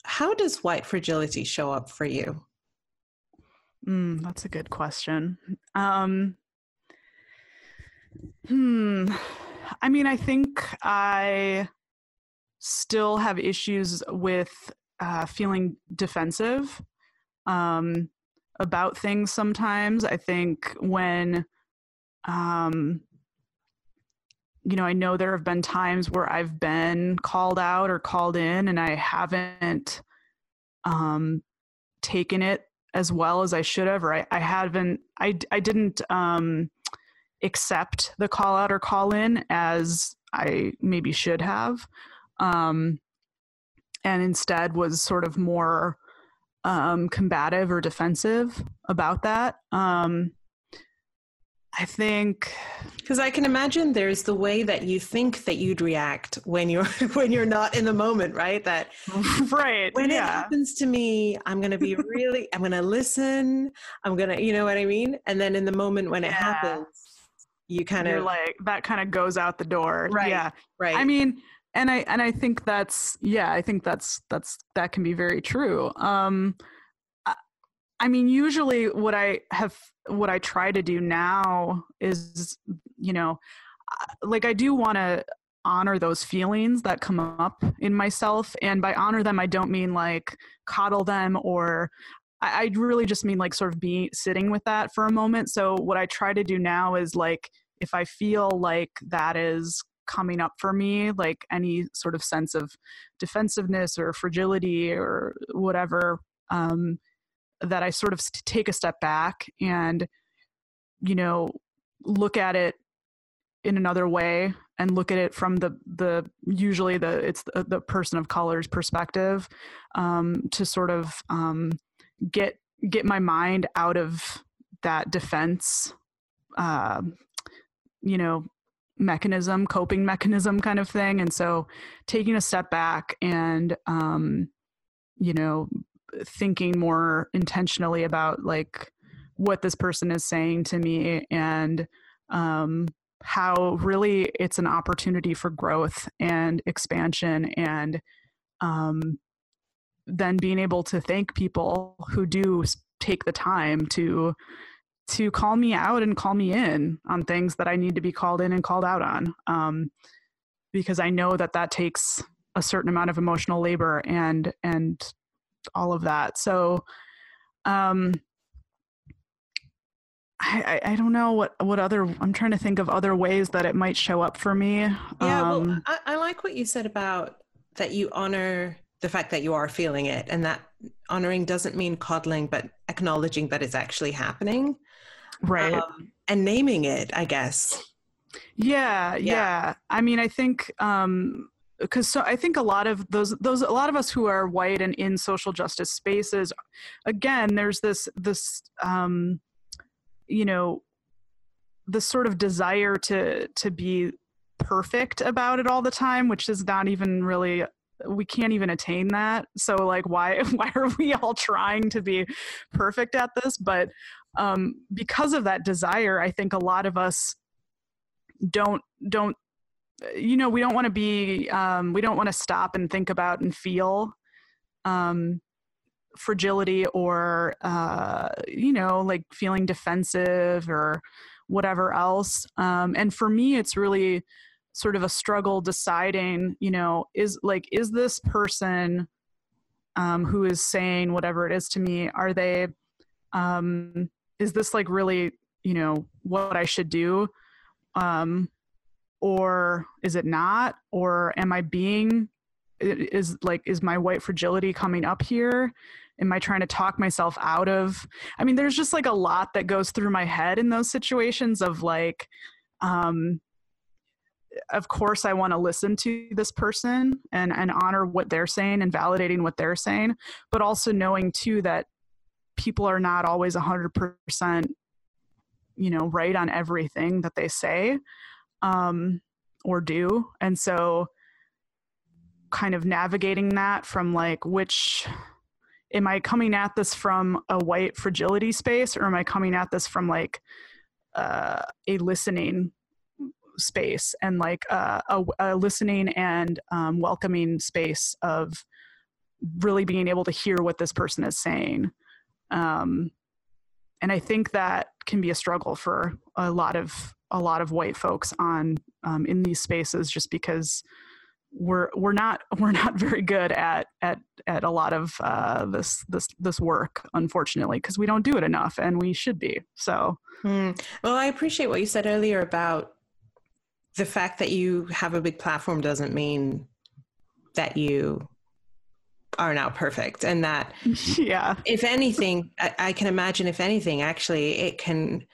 how does white fragility show up for you? Mm, that's a good question. Um, hmm. I mean, I think I still have issues with uh, feeling defensive um, about things sometimes. I think when, um, you know, I know there have been times where I've been called out or called in and I haven't um, taken it as well as I should have, or I, I haven't, I, I didn't um, accept the call out or call in as I maybe should have um, and instead was sort of more um, combative or defensive about that. Um, I think because I can imagine there's the way that you think that you'd react when you're when you're not in the moment, right? That right when yeah. it happens to me, I'm gonna be really I'm gonna listen. I'm gonna you know what I mean. And then in the moment when it yeah. happens, you kind of like that kind of goes out the door. Right. Yeah. Right. I mean, and i and i think that's yeah i think that's that's that can be very true. Um I, I mean usually what i have what i try to do now is you know like i do want to honor those feelings that come up in myself. And by honor them i don't mean like coddle them or I, I really just mean like sort of be sitting with that for a moment. So what i try to do now is like if i feel like that is coming up for me, like any sort of sense of defensiveness or fragility or whatever, um, that I sort of take a step back and, you know, look at it in another way and look at it from the the usually the it's the, the person of color's perspective um, to sort of um, get get my mind out of that defense uh, you know mechanism, coping mechanism kind of thing. And so taking a step back and, um, you know, thinking more intentionally about like what this person is saying to me and um, how really it's an opportunity for growth and expansion and um, then being able to thank people who do take the time to to call me out and call me in on things that I need to be called in and called out on. Um, because I know that that takes a certain amount of emotional labor and and all of that. So, um, I, I, I don't know what what other I'm trying to think of other ways that it might show up for me. Yeah, um, well, I, I like what you said about that you honor the fact that you are feeling it and that honoring doesn't mean coddling but acknowledging that it's actually happening right. Um, and naming it i guess. Yeah, yeah. yeah. I mean i think um because so i think a lot of those those a lot of us who are white and in social justice spaces again there's this this um you know the sort of desire to to be perfect about it all the time which is not even really we can't even attain that. So like why why are we all trying to be perfect at this? But um, because of that desire i think a lot of us don't don't you know we don't want to be um, we don't want to stop and think about and feel um, fragility or uh, you know like feeling defensive or whatever else. Um, and for me it's really sort of a struggle deciding you know is like is this person um, who is saying whatever it is to me are they um, is this like really you know what i should do? Um or is it not? Or am i being is like is my white fragility coming up here? Am i trying to talk myself out of? I mean there's just like a lot that goes through my head in those situations of like um of course i want to listen to this person and and honor what they're saying and validating what they're saying but also knowing too that people are not always 100% you know right on everything that they say um, or do and so kind of navigating that from like which am I coming at this from a white fragility space or am I coming at this from like uh, a listening space and like uh, a, a, listening and um, welcoming space of really being able to hear what this person is saying. Um, and I think that can be a struggle for a lot of a lot of white folks on um, in these spaces, just because we're we're not we're not very good at at at a lot of uh, this this this work, unfortunately, because we don't do it enough, and we should be. So, mm. well, I appreciate what you said earlier about the fact that you have a big platform doesn't mean that you are now perfect and that yeah. if anything I, I, can imagine if anything actually it can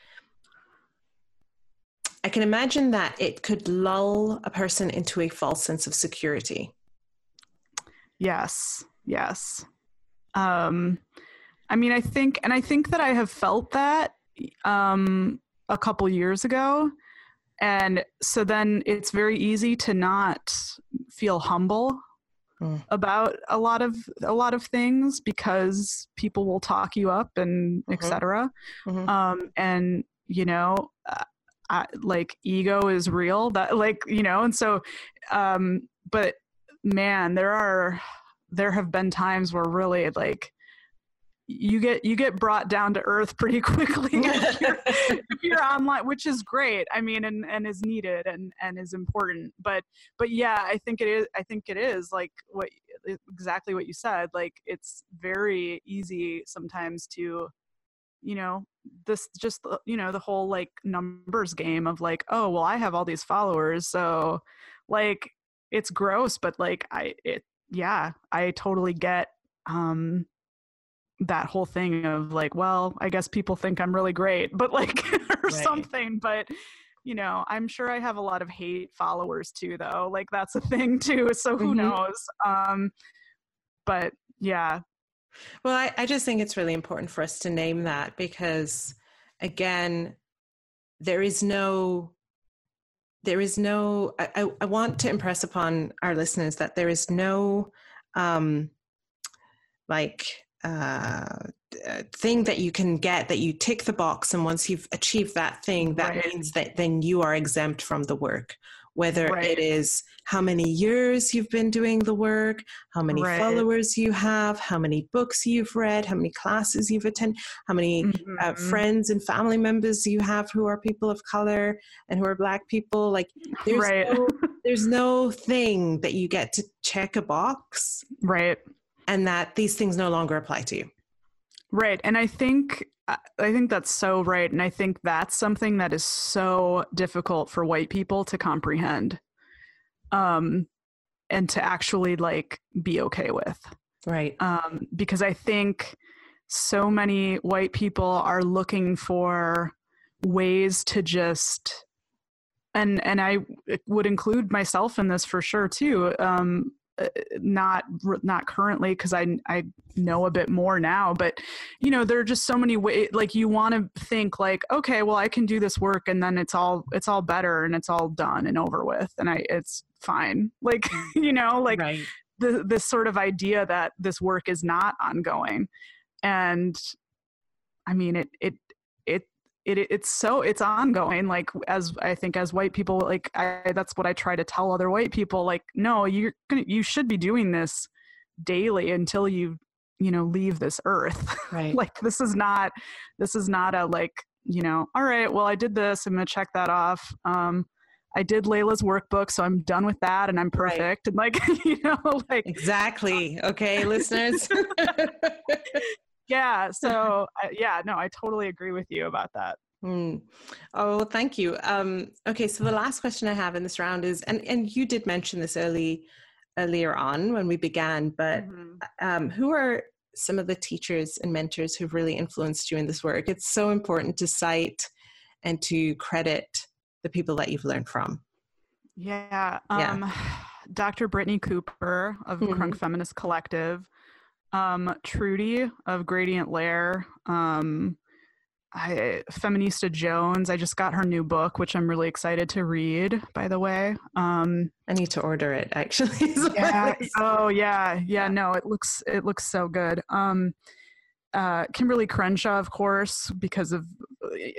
i can imagine that it could lull a person into a false sense of security. Yes. Yes. Um i mean i think and i think that i have felt that um a couple years ago. And so then it's very easy to not feel humble mm. about a lot of a lot of things because people will talk you up and mm-hmm. etc mm-hmm. um, and you know uh, I, like ego is real that like you know and so um but man there are there have been times where really like you get you get brought down to earth pretty quickly if, you're, if, you're, online which is great. I mean and and is needed and and is important. But but yeah i think it is i think it is like what exactly what you said like it's very easy sometimes to you know this just you know the whole like numbers game of like oh well i have all these followers so like it's gross but like i it yeah i totally get um that whole thing of like, well, I guess people think I'm really great, but like, or right. something. But, you know, I'm sure I have a lot of hate followers too, though. Like, that's a thing too. So who mm-hmm. knows? Um, but yeah. Well, I, I just think it's really important for us to name that because, again, there is no there is no I, I want to impress upon our listeners that there is no um like uh, thing that you can get that you tick the box and once you've achieved that thing that right. means that then you are exempt from the work whether right. it is how many years you've been doing the work how many right. followers you have how many books you've read how many classes you've attended how many uh, mm-hmm. uh, friends and family members you have who are people of color and who are black people like there's no, there's no thing that you get to check a box right and that these things no longer apply to you. Right. And I think I think that's so right and I think that's something that is so difficult for white people to comprehend. Um and to actually like be okay with. Right. Um because I think so many white people are looking for ways to just and and I would include myself in this for sure too. Um, uh, Uh, not not currently because I I know a bit more now but you know there are just so many ways like you want to think like okay well I can do this work and then it's all it's all better and it's all done and over with and I it's fine like you know like right. the, this sort of idea that this work is not ongoing and I mean it it it it, it's so it's ongoing like as i think as white people like i that's what i try to tell other white people like no you're gonna you should be doing this daily until you you know leave this earth right like this is not this is not a like you know all right well i did this i'm gonna check that off um I did Layla's workbook, so I'm done with that and I'm perfect. Right. And like, you know, like exactly. Okay, listeners. Yeah so yeah no i totally agree with you about that mm. oh thank you um, okay so the last question i have in this round is and and you did mention this early earlier on when we began but mm-hmm. um, who are some of the teachers and mentors who've really influenced you in this work it's so important to cite and to credit the people that you've learned from yeah, um, yeah. dr Brittney cooper of mm-hmm. crunk feminist collective um, Trudy of Gradient Lair, um, I, Feminista Jones. I just got her new book, which I'm really excited to read. By the way, um, I need to order it. Actually, yeah. oh yeah, yeah. No, it looks it looks so good. Um, uh, Kimberlé Crenshaw, of course, because of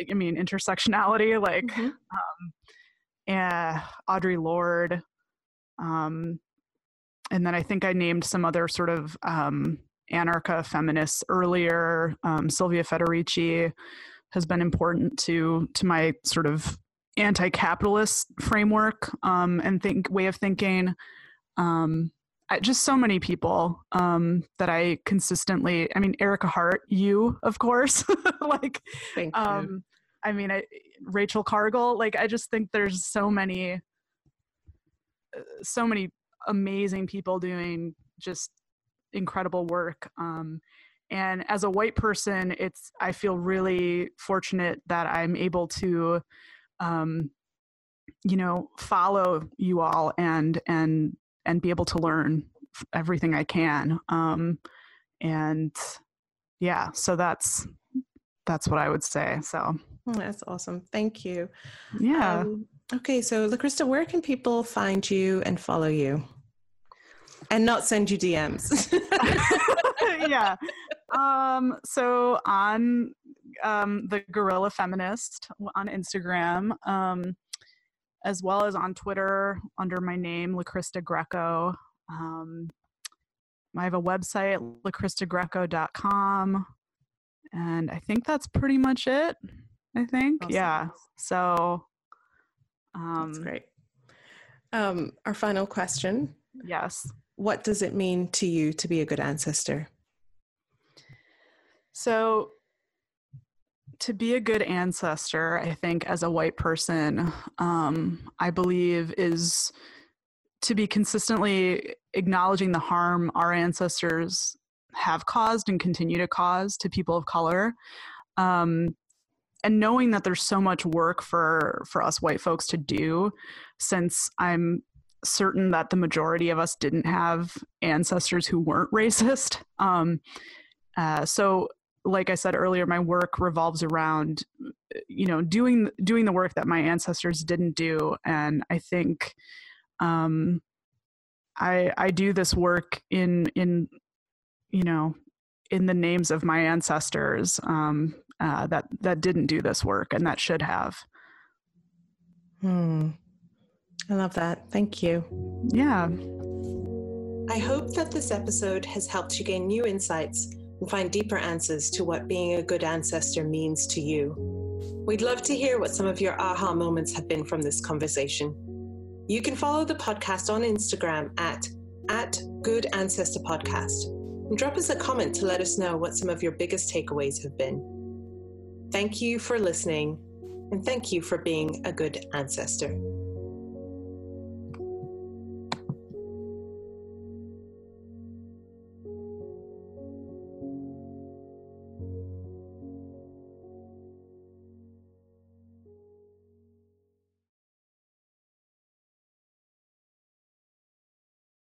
I mean intersectionality, like, mm-hmm. um, yeah, Audre Lorde, um, and then I think I named some other sort of um, anarcha feminists earlier. Um, Silvia Federici has been important to to my sort of anti-capitalist framework um, and think way of thinking. Um, I, just so many people um, that I consistently. I mean, Ericka Hart, you of course, like. Thank you. Um, I mean, I, Rachel Cargle. Like, I just think there's so many, uh, so many amazing people doing just incredible work. Um, and as a white person, it's I feel really fortunate that I'm able to, um, you know, follow you all and and and be able to learn everything I can. Um, and yeah, so that's that's what I would say. So that's awesome. Thank you. Yeah. Um, okay, so LaCrista, where can people find you and follow you? and not send you DMs. yeah. Um, so on um, the Guerrilla Feminist on Instagram, um, as well as on Twitter under my name, LaCrista Greco. Um, I have a website, lacristagreco.com. And I think that's pretty much it. I think. Awesome. Yeah. So um, that's great. Um, our final question. Yes what does it mean to you to be a good ancestor? So, to be a good ancestor, I think, as a white person, um, I believe is to be consistently acknowledging the harm our ancestors have caused and continue to cause to people of color. Um, and knowing that there's so much work for for us white folks to do since i'm certain that the majority of us didn't have ancestors who weren't racist. Um, uh, so, like I said earlier, my work revolves around, you know, doing doing the work that my ancestors didn't do, and I think um, I I do this work in in you know in the names of my ancestors um, uh, that that didn't do this work and that should have. Hmm. I love that. Thank you. Yeah. I hope that this episode has helped you gain new insights and find deeper answers to what being a good ancestor means to you. We'd love to hear what some of your aha moments have been from this conversation. You can follow the podcast on Instagram at, at Good Ancestor Podcast and drop us a comment to let us know what some of your biggest takeaways have been. Thank you for listening and thank you for being a good ancestor.